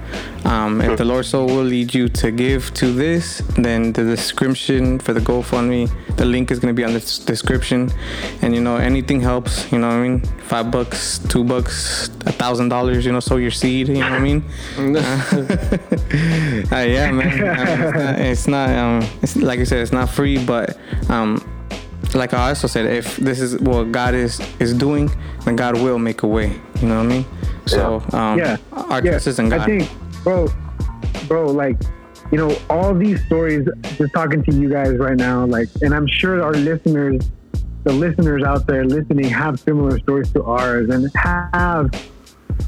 um, if the Lord so will lead you to give to this, then the description for the GoFundMe, the link is gonna be on the description, and you know, anything helps. You know, what I mean, five bucks, two bucks, a thousand dollars. You know, sow your seed. You know what I mean. <laughs> <laughs> Uh, yeah, man. Uh, it's not. It's not um, it's, like I said, it's not free, but um, like I also said, if this is what God is is doing, then God will make a way. You know what I mean? So um, yeah, our yeah. trust is in God. I think, bro, bro, like, you know, all these stories. Just talking to you guys right now, like, and I'm sure our listeners, the listeners out there listening, have similar stories to ours, and have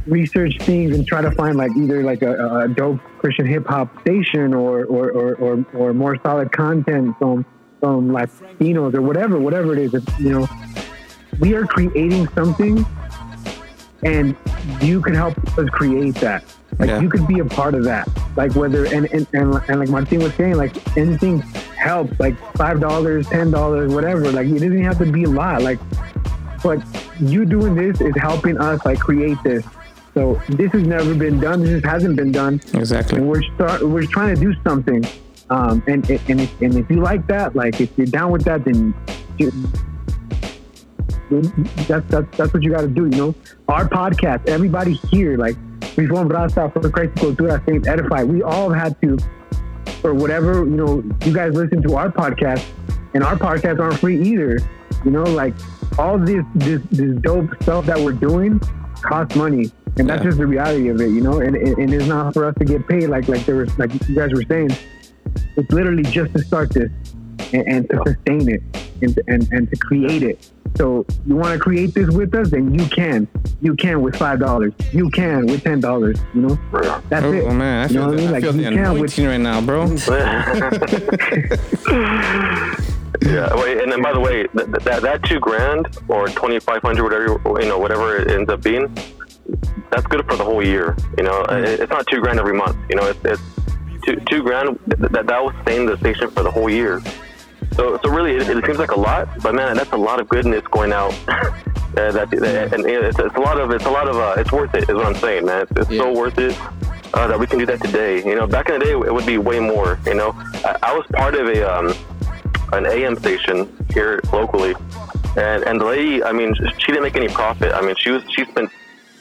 researched things and try to find like either like a, a dope Christian hip hop station or or, or or or more solid content from from Latinos or whatever, whatever it is, you know. we are creating something, and you can help us create that. Like Yeah. you could be a part of that. Like whether and and, and, and like Martin was saying, like anything helps. Like five dollars, ten dollars, whatever. Like it doesn't have to be a lot. Like, but you doing this is helping us like create this. So this has never been done. This hasn't been done Exactly. and we're start we're trying to do something. Um, and and if, and if you like that, like if you're down with that, then you, that's that's that's what you got to do. You know, our podcast, everybody here, like Reform Raza for Christ Cultura, Saint Edify, we all had to, or whatever. You know, you guys listen to our podcast, and our podcasts aren't free either. You know, like all this this this dope stuff that we're doing costs money, and that's Yeah. just the reality of it. You know, and, and and it's not for us to get paid like like there was like you guys were saying. It's literally just to start this and, and to sustain it and, and and to create it. So you want to create this with us, then you can. You can with five dollars. You can with ten dollars. You know, that's Oh, it. Oh, man, I you feel, know what I the, mean? I Like feel you the can with anointing right now, bro. <laughs> Yeah. Wait, and then by the way, that that, that two grand or twenty five hundred, whatever you know, whatever it ends up being, that's good for the whole year. You know, mm-hmm. It- it's not two grand every month. You know, it's, it's two two grand that that will sustain the station for the whole year. So so really, it, it seems like a lot, but man, that's a lot of goodness going out. uh, <laughs> that, that and it's, it's a lot of it's a lot of uh, it's worth it. Is what I'm saying, man. It's, it's so worth it. Uh, that we can do that today. You know, back in the day, it would be way more. You know, I, I was part of a um, an AM station here locally, and and the lady, I mean, she didn't make any profit. I mean, she was she spent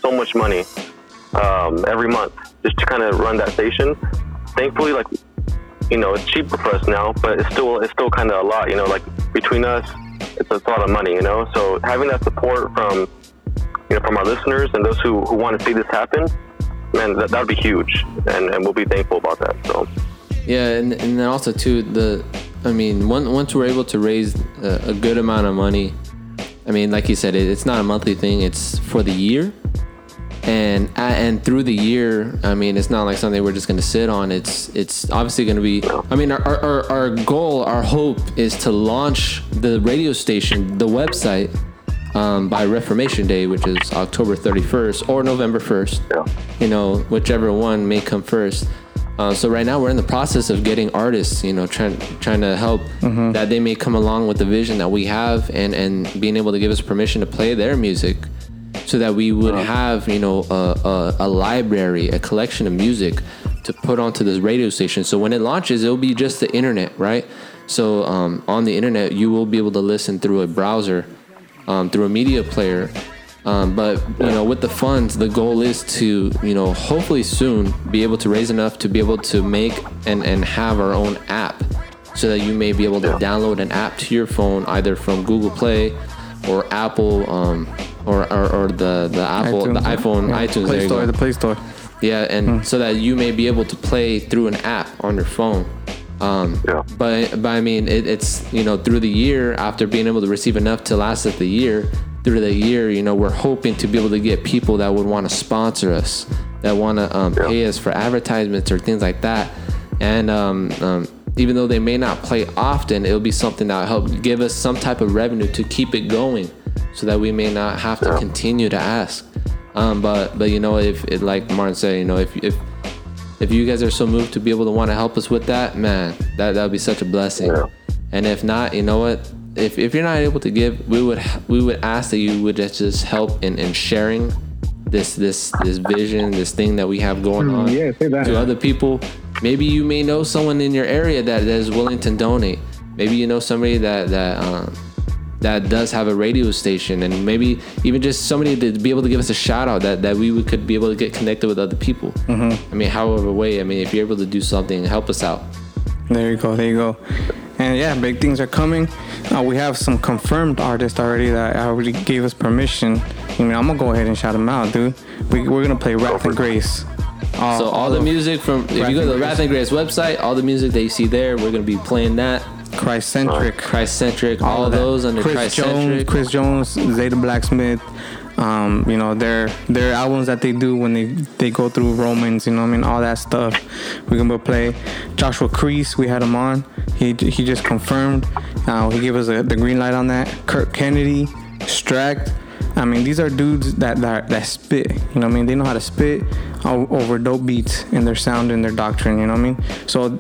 so much money um, every month just to kind of run that station. Thankfully, like you know, it's cheaper for us now, but it's still it's still kind of a lot. You know, like between us, it's a lot of money. You know, so having that support from you know from our listeners and those who, who want to see this happen, man, that that would be huge, and and we'll be thankful about that. So. Yeah, and, and then also too the, I mean, once once we're able to raise a, a good amount of money, I mean, like you said, it, it's not a monthly thing; it's for the year, and and through the year, I mean, it's not like something we're just gonna sit on. It's it's obviously gonna be. I mean, our our, our goal, our hope is to launch the radio station, the website. Um, by Reformation Day, which is October 31st or November 1st, Yeah. you know, whichever one may come first. Uh, so right now we're in the process of getting artists, you know, trying trying to help that they may come along with the vision that we have and and being able to give us permission to play their music, so that we would have you know a, a, a library, a collection of music to put onto this radio station. So when it launches, it'll be just the internet, right? So um, on the internet, you will be able to listen through a browser, um, through a media player. Um, but you know, with the funds, the goal is to you know hopefully soon be able to raise enough to be able to make and and have our own app, so that you may be able to download an app to your phone either from Google Play or Apple um, or, or or the the Apple the iTunes, iPhone yeah. iTunes. Play there you Store, go. the Play Store. Yeah, and so that you may be able to play through an app on your phone. Um, Yeah. But but I mean, it, it's you know through the year after being able to receive enough to last us the year. Through the year, you know, we're hoping to be able to get people that would want to sponsor us, that want to um, pay us for advertisements or things like that. And um, um, even though they may not play often, it'll be something that will help give us some type of revenue to keep it going, so that we may not have to continue to ask. Um, but but you know, if it, like Martin said, you know, if if if you guys are so moved to be able to want to help us with that, man, that that would be such a blessing. Yeah. And if not, you know what? If, if you're not able to give, we would we would ask that you would just, just help in, in sharing this this this vision, this thing that we have going on yeah, to other people. Maybe you may know someone in your area that, that is willing to donate. Maybe you know somebody that that um, that does have a radio station, and maybe even just somebody to be able to give us a shout out that, that we would, could be able to get connected with other people. I mean, however way. I mean, if you're able to do something, help us out. There you go. There you go. And yeah, big things are coming. Uh, we have some confirmed artists already that already gave us permission. I mean, I'm gonna go ahead and shout them out, dude. We, we're gonna play Wrath and Grace. All, So all the music from if Wrath you go to the Wrath and Grace website, all the music that you see there, we're gonna be playing that. Christ centric. Christ centric, all, of those under Chris Christ Jones, centric. Chris Jones, Zae Da Blacksmith. Um, you know, their their albums that they do when they they go through Romans. You know, what I mean, all that stuff. We're gonna play Joshua Crease. We had him on. He he just confirmed. Uh, he gave us a, the green light on that. Kirk Kennedy. Stract. I mean, these are dudes that, that that spit. You know what I mean? They know how to spit o- over dope beats and their sound and their doctrine. You know what I mean? So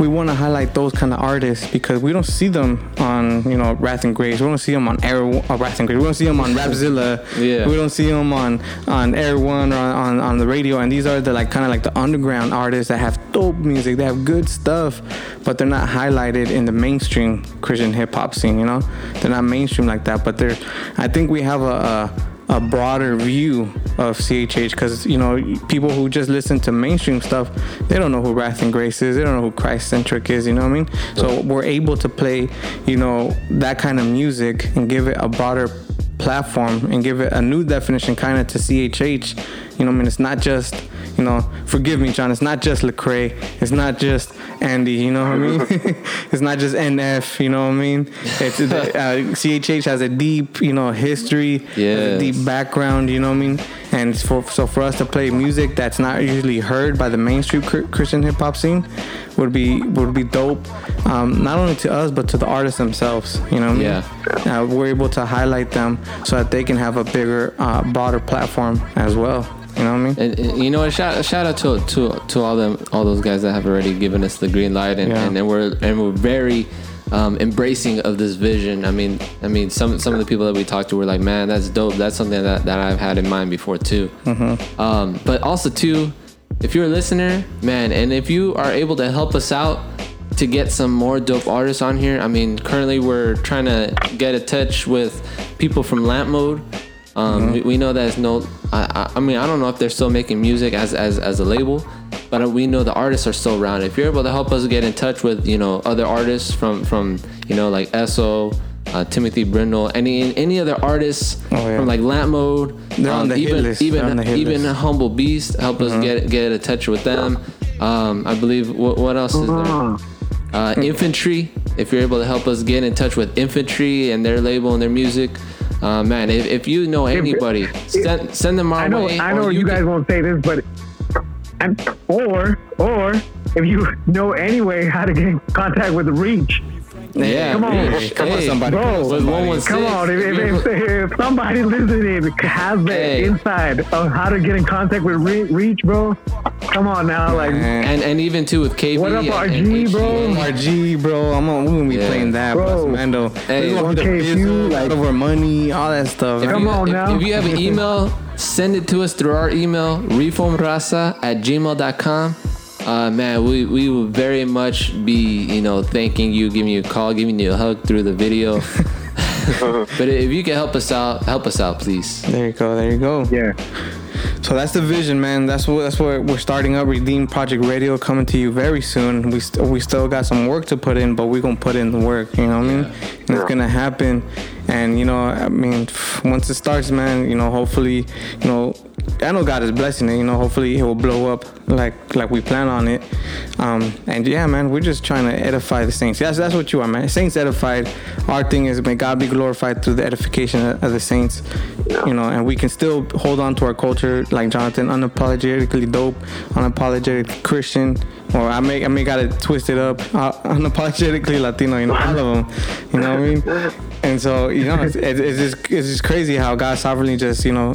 we want to highlight those kind of artists because we don't see them on you know Wrath and Grace. We don't see them on Air uh, Wrath and Grace. We don't see them on Rapzilla. Yeah. We don't see them on on Air One or on, on, the radio. And these are the like kind of like the underground artists that have dope music. They have good stuff, but they're not highlighted in the mainstream Christian hip hop scene. You know, they're not mainstream like that. But they're. I think we have a. a a broader view of CHH because you know people who just listen to mainstream stuff they don't know who Wrath and Grace is they don't know who Christ centric is you know what I mean? So we're able to play you know that kind of music and give it a broader platform and give it a new definition kind of to CHH you know what I mean it's not just you know forgive me John it's not just Lecrae it's not just Andy you know what I mean <laughs> <laughs> it's not just NF you know what I mean it's uh, <laughs> CHH has a deep you know history a deep background, you know what I mean? And for so for us to play music that's not usually heard by the mainstream Christian hip hop scene would be would be dope. Um, not only to us but to the artists themselves, you know what I mean? Uh, we're able to highlight them so that they can have a bigger, uh, broader platform as well. You know what I mean? And, and you know, what, shout shout out to to to all them all those guys that have already given us the green light, and, Yeah. and, and we're and we're very um, embracing of this vision. I mean, I mean, some some of the people that we talked to were like, man, that's dope. That's something that, that I've had in mind before too. Um, but also too, if you're a listener, man, and if you are able to help us out to get some more dope artists on here. I mean, currently we're trying to get in touch with people from Lamp Mode. Um, we, we know there's no. I, I, I mean, I don't know if they're still making music as as, as a label, but we know the artists are still around. If you're able to help us get in touch with you know other artists from from you know like Esso, uh, Timothy Brindle, any any other artists Oh, yeah. from like Lamp Mode, They're on the hit even even on the hit even list. Humble Beast, help us get get in touch with them. Um, I believe what what else is there? Uh, infantry. If you're able to help us get in touch with infantry and their label and their music, uh, man. If, if you know anybody, send send them our I know, way. I know you, guys can- won't say this, but and or or if you know anyway how to get in contact with Reach, Yeah, Come on. Reach. Come on, somebody. bro. With 116, come on, if, if, if, if somebody listening has the Hey. inside of how to get in contact with Re- Reach, bro, come on now, like. and and even too with KB. What up, and, and RG, bro? RG, bro, I'm on. We're gonna be Yeah. playing that, Bro. bro. Mando. Hey, We're gonna be the okay, you, uh, like- out of our money, all that stuff. Come you, on if, now. If you have an email, send it to us through our email, reformraza at gmail.com. Uh, man, we, we will very much be, you know, thanking you, giving you a call, giving you a hug through the video. <laughs> but if you can help us out, help us out, please. There you go. There you go. Yeah. So that's the vision, man. That's what that's what we're starting up. Redeem Project Radio coming to you very soon. We st- we still got some work to put in, but we're gonna put in the work. You know what I mean? And it's gonna happen. And you know, I mean, once it starts, man, you know, hopefully, you know, I know God is blessing it. You know, hopefully it will blow up like like we plan on it. Um, and yeah, man, we're just trying to edify the saints. That's that's what you are, man. Saints edified. Our thing is may God be glorified through the edification of the saints. You know, and we can still hold on to our culture, like Jonathan, unapologetically dope, unapologetic Christian. Or I may I may gotta twist it twisted up, uh, <laughs> unapologetically Latino. You know, all of them. You know what I mean? And so you know, it's, it's, it's just it's just crazy how God sovereignly just you know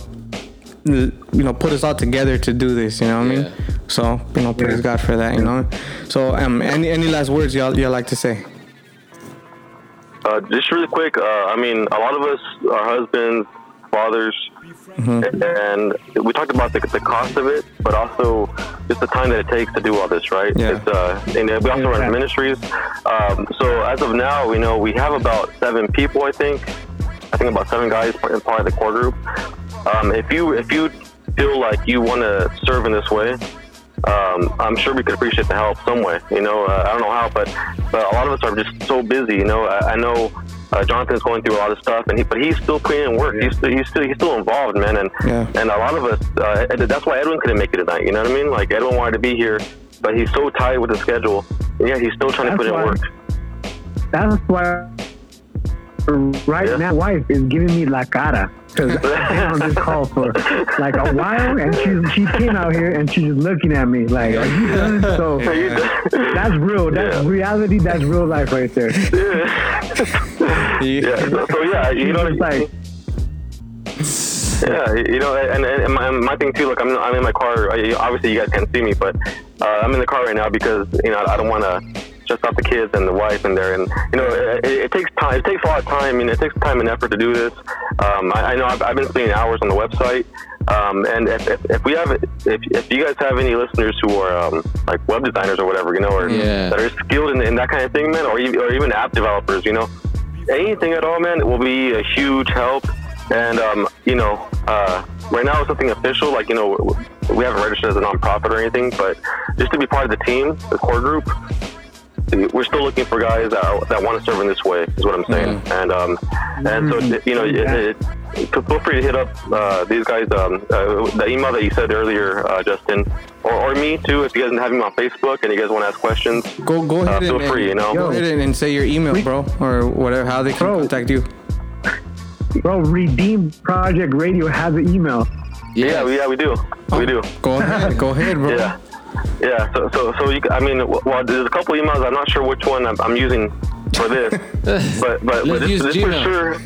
you know put us all together to do this you know what i Yeah. mean so you know praise god for that you know so um any any last words y'all y'all like to say Uh, just really quick, uh, I mean, a lot of us are husbands, fathers, and we talked about the, the cost of it, but also just the time that it takes to do all this, right? Yeah. It's, uh, and we also run ministries. Um, so as of now, we know we have about seven people, I think. I think about seven guys in part of the core group. Um, if you if you feel like you want to serve in this way, um, I'm sure we could appreciate the help some way. You know, uh, I don't know how, but, but a lot of us are just so busy. You know, I, I know uh, Jonathan's going through a lot of stuff, and he, but he's still putting in work. He's still, he's still he's still involved, man. And Yeah. and a lot of us, uh, that's why Edwin couldn't make it tonight. You know what I mean? Like Edwin wanted to be here, but he's so tight with the schedule. And yeah, he's still trying to That's put in work. That's why right Yeah. now, my wife is giving me la cara because I've been on this call for like a while, and she she came out here and she's just looking at me like, "Are you done?" So that's real. That's Yeah. reality. That's real life right there. Yeah. So, so yeah, you know, It's like, Yeah, you know, and, and my, my thing too. Look, I'm I'm in my car. I- Obviously, you guys can't see me, but uh, I'm in the car right now because you know I don't want to stress out the kids and the wife in there. And you know, it, it takes time. It takes a lot of time. I mean, it takes time and effort to do this. Um, I, I know I've, I've been spending hours on the website. Um, and if, if, if we have, if, if you guys have any listeners who are um, like web designers or whatever, you know, or Yeah. that are skilled in, in that kind of thing, man, or even, or even app developers, you know, anything at all, man, it will be a huge help. And um, you know, uh, right now it's something official. Like you know, we haven't registered as a nonprofit or anything, but just to be part of the team, the core group, we're still looking for guys that, are, that want to serve in this way. Is what I'm saying. And um, and so you know, it, it, feel free to hit up uh, these guys. Um, uh, the email that you said earlier, uh, Justin, or, or me too. If you guys have me on Facebook and you guys want to ask questions, Go go uh, ahead feel and, free. You know. go ahead and, and say your email, bro, or whatever. How they can Bro. contact you. Bro, Redeem Project Radio has an email. Yeah, we, yeah, we do. We do. Go ahead, go ahead, bro. Yeah, yeah. So, so, so you. c- I mean, well, there's a couple emails. I'm not sure which one I'm, I'm using for this, <laughs> but, but, but this, this for sure.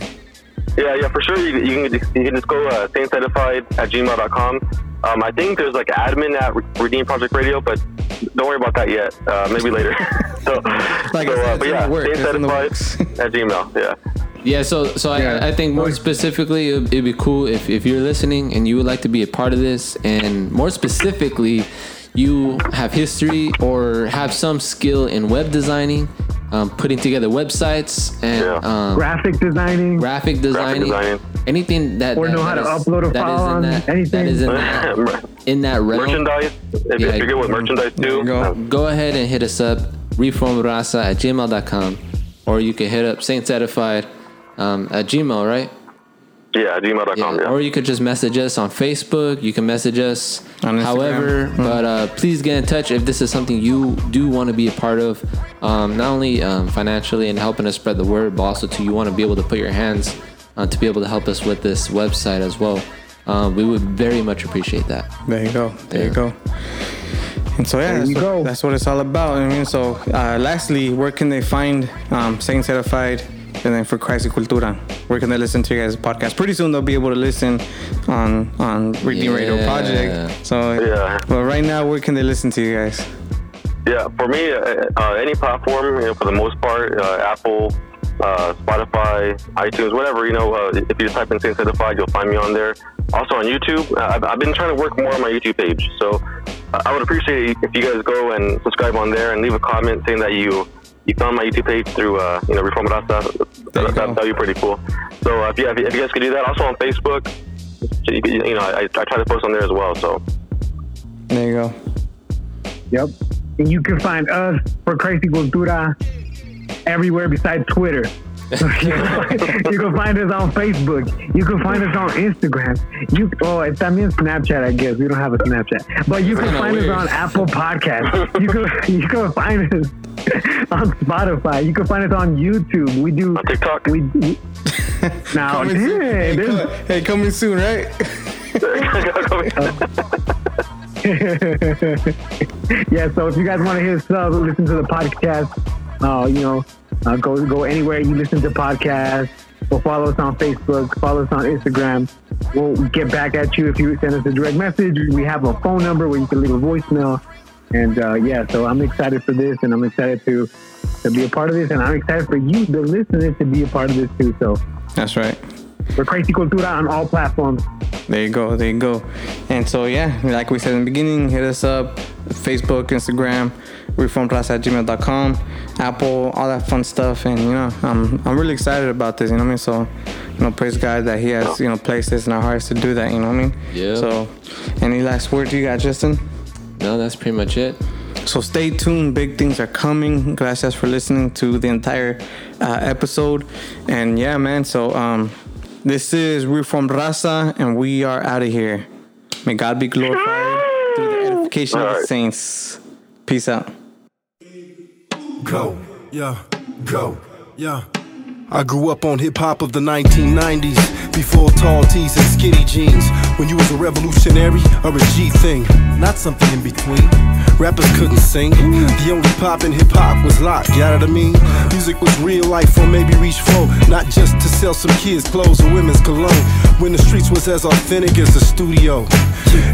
Yeah, yeah, for sure. You, you can you can just go uh, saintsedified at gmail.com. Um, I think there's like admin at Redeem Project Radio, but don't worry about that yet. Uh, maybe later. <laughs> so, Like so said, uh, but yeah, the works, it's in the saintsedified works. <laughs> at Gmail. Yeah. Yeah, so so Yeah. I, I think more specifically, it'd, it'd be cool if, if you're listening and you would like to be a part of this, and more specifically, you have history or have some skill in web designing, um, putting together websites and Yeah. um, Graphic designing. graphic designing, designing. anything that Or that, know how that to upload a that is file in on that, anything. that is in that, <laughs> in that realm. merchandise. If, Yeah, if you're good with merchandise there too. go. go ahead and hit us up reformraza at gmail.com or you can hit up saints edified um, at gmail right yeah, gmail.com. yeah. Yeah. or you could just message us on facebook you can message us On Instagram. however Mhm. but uh, please get in touch if this is something you do want to be a part of um, not only um, financially and helping us spread the word but also to you want to be able to put your hands uh, to be able to help us with this website as well um, we would very much appreciate that There you go. There you go. And so yeah, There that's you what, that's what it's all about. I mean, so uh, lastly, where can they find um, Saints Edified and then for Christ y Cultura? Where can they listen to you guys' podcast? Pretty soon they'll be able to listen on on Redeem Radio Project. So Yeah. But right now, where can they listen to you guys? Yeah, for me, uh, uh, any platform, you know, for the most part, uh, Apple, uh, Spotify, iTunes, whatever, you know, uh, if you just type in Saints Edified, you'll find me on there. Also on YouTube, I've, I've been trying to work more on my YouTube page, so I would appreciate it if you guys go and subscribe on there and leave a comment saying that you you found my YouTube page through, uh, you know, Reform Raza. There you That, go. that'd be pretty cool. So uh, if, you, if you guys could do that, also on Facebook, you, you know, I, I try to post on there as well. So There you go. Yep. And you can find us for Christ y Cultura everywhere besides Twitter. <laughs> you can find us on Facebook. You can find us on Instagram. You oh, it's también Snapchat, I guess. We don't have a Snapchat, but you can find weird. us on Apple Podcasts. You can you can find us <laughs> on Spotify. You can find us on YouTube. We do on TikTok. we, we <laughs> now. Coming soon. Hey, Hey, this- co- hey, coming soon, right? yeah, so if you guys want to hit us up, listen to the podcast, uh, you know, uh, go go anywhere you listen to podcasts, or follow us on Facebook, follow us on Instagram. We'll get back at you if you send us a direct message. We have a phone number where you can leave a voicemail. And uh, yeah, so I'm excited for this, and I'm excited to to be a part of this, and I'm excited for you, the listeners, to be a part of this too. So That's right. we're Christ y Cultura on all platforms. There you go. There you go. And so, yeah, like we said in the beginning, hit us up Facebook, Instagram, reformraza at gmail.com, Apple, all that fun stuff. And, you know, I'm, I'm really excited about this. You know what I mean? So, you know, praise God that He has, you know, placed this in our hearts to do that. You know what I mean? Yeah. So, any last words you got, Justin? no that's pretty much it So stay tuned. Big things are coming. Gracias for listening to the entire uh, episode. And yeah, man. So um, this is Reform Raza, and we are out of here. May God be glorified through the edification of the saints. Peace out. Go, yeah, go, yeah. I grew up on hip hop of the 1990s, before tall tees and skinny jeans. When you was a revolutionary or a G thing, not something in between. Rappers couldn't sing. The only pop in hip hop was locked, you know what I mean? Music was real life or maybe reach flow, not just to sell some kids' clothes or women's cologne. When the streets was as authentic as the studio.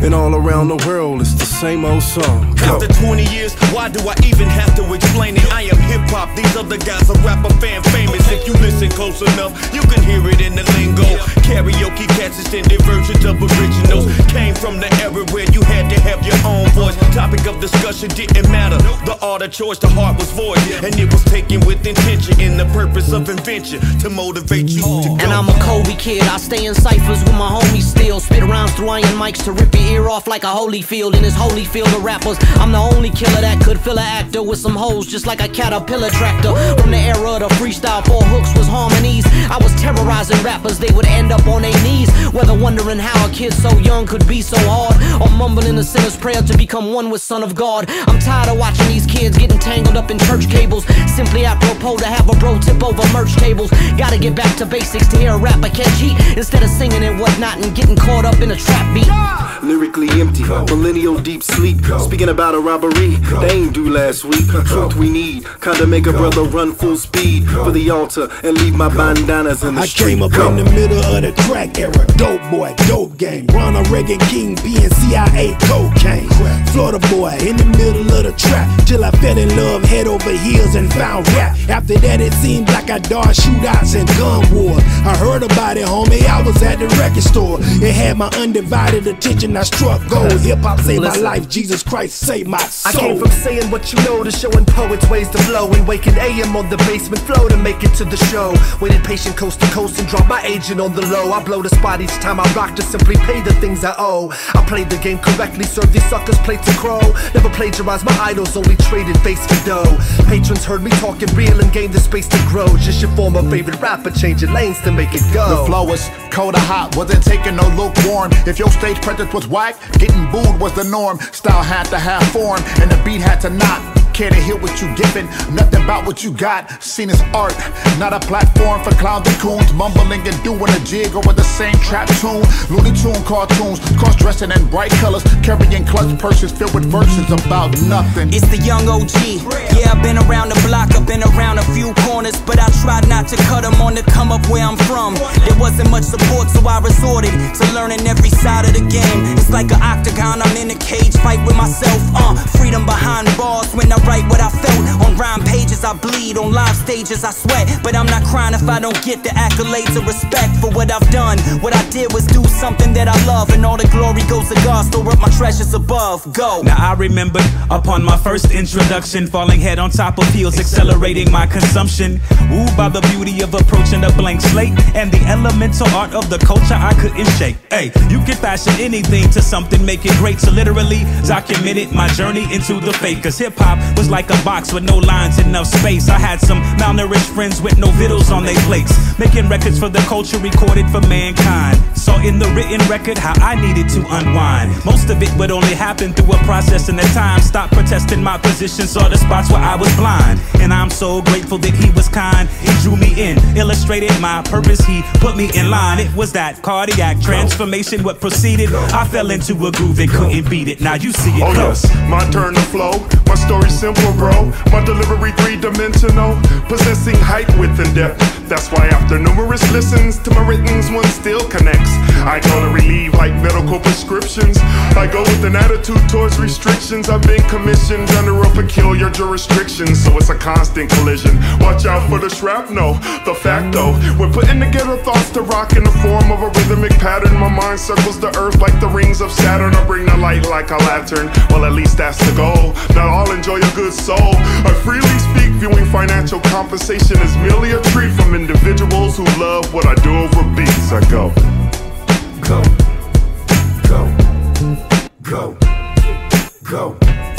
And all around the world, it's the same old song. Go. After 20 years, why do I even have to explain it? I am hip hop, these other guys are rapper fan famous. If you listen close enough, you can hear it in the lingo. Karaoke cats, extended versions of originals. Came from the era where you had to have your own voice. Topic of discussion didn't matter. The art of choice, the heart was void. And it was taken with intention in the purpose of invention to motivate you to. And I'm a Kobe kid. I stay in ciphers with my homies still. Spit rhymes through iron mics to rip your ear off like a holy field. In this holy field of rappers, I'm the only killer that could fill an actor with some holes, just like a caterpillar tractor. From the era of the freestyle, four hooks was harmonies. I was terrorizing rappers, they would end up on their knees. Whether wondering how a kid so young could be so hard, or mumbling a sinner's prayer to become one with Son of God. I'm tired of watching these kids getting tangled up in church cables. Simply apropos to have a bro tip over merch tables. Gotta get back to basics to hear a rapper can cheat instead of singing and whatnot and getting caught up in a trap beat. Lyrically empty, millennial deep sleep. Speaking about a robbery, they ain't do last week. Truth we need, kinda make a brother run full speed for the altar and leave my bandanas in the I street. came up Go. in the middle of the crack era. Dope boy, dope game. Ronald Reagan King, being CIA cocaine. Florida boy in the middle of the trap. Till I fell in love head over heels and found rap. After that, it seemed like I dodged shootouts and gun wars. I heard about it, homie. I was at the record store. It had my undivided attention. I struck gold. Hip hop saved my life. Jesus Christ saved my soul. I came from saying what you know to showing poets ways to flow and waking AM on the basement flow to make it to the show. Waited patient coast to coast and drop my agent on the low. I blow the spot each time I rock to simply pay the things I owe. I played the game correctly, served these suckers plates of crow. Never plagiarized my idols, only traded face for dough. Patrons heard me talking real and gave the space to grow. Just your former favorite rapper, changing lanes to make it go. The flow was cold or hot, wasn't taking no lukewarm. If your stage presence was whack, getting booed was the norm. Style had to have form, and the beat had to not. Care to hear what you giving, nothing about what you got. Seen as art, not a platform for clowns and coons. Mumbling and doing a jig over the same trap tune. Looney Tune cartoons, cross dressing in bright colors, carrying clutch purses filled with verses about nothing. It's the young OG. Yeah, I've been around the block, I've been around a few corners, but I tried not to cut them on the come up where I'm from. There wasn't much support, so I resorted to learning every side of the game. It's like an octagon, I'm in a cage, fight with myself. Uh, freedom behind bars when I write what I felt. On rhyme pages, I bleed, on live stages, I sweat. But I'm not crying if I don't get the accolades of respect for what I've done. What I did was do something that I love, and all the glory goes to God. Store up my treasures above. Go. Now I remember upon my first introduction, falling head on top of heels, accelerating my consumption. Wooed by the beauty of approaching a blank slate and the elemental art of the culture I couldn't shake. Hey, you can fashion anything to something, make it great. So literally documented my journey into the fake. Cause hip hop was like a box with no lines, enough space. I had some malnourished friends with no vittles on their plates, making records for the culture recorded for mankind. Saw in the written record how I needed to unwind. Most of it would only happen through a process and a time. Stopped protesting my position, saw the spots where I was blind. And I'm so grateful that he was kind. He drew me in, illustrated my purpose. He put me in line. It was that cardiac transformation what proceeded. I fell into a groove and couldn't beat it. Now you see it. Oh go. yes, my turn to flow. My story simple, bro. My delivery three dimensional, possessing height, width, and depth. That's why after numerous listens to my writtens, one still connects. I go to relieve like medical prescriptions. I go with an attitude towards restrictions. I've been commissioned under a peculiar jurisdiction, so it's a constant collision. Watch out for the shrapnel, the facto. When putting together thoughts to rock in the form of a rhythmic pattern, my mind circles the earth like the rings of Saturn. I bring the light like a lantern. Well, at least that's the goal. Not all enjoy a good soul. I freely speak, viewing financial compensation as merely a treat individuals who love what I do over beats. I go. Go. Go. Go. Go.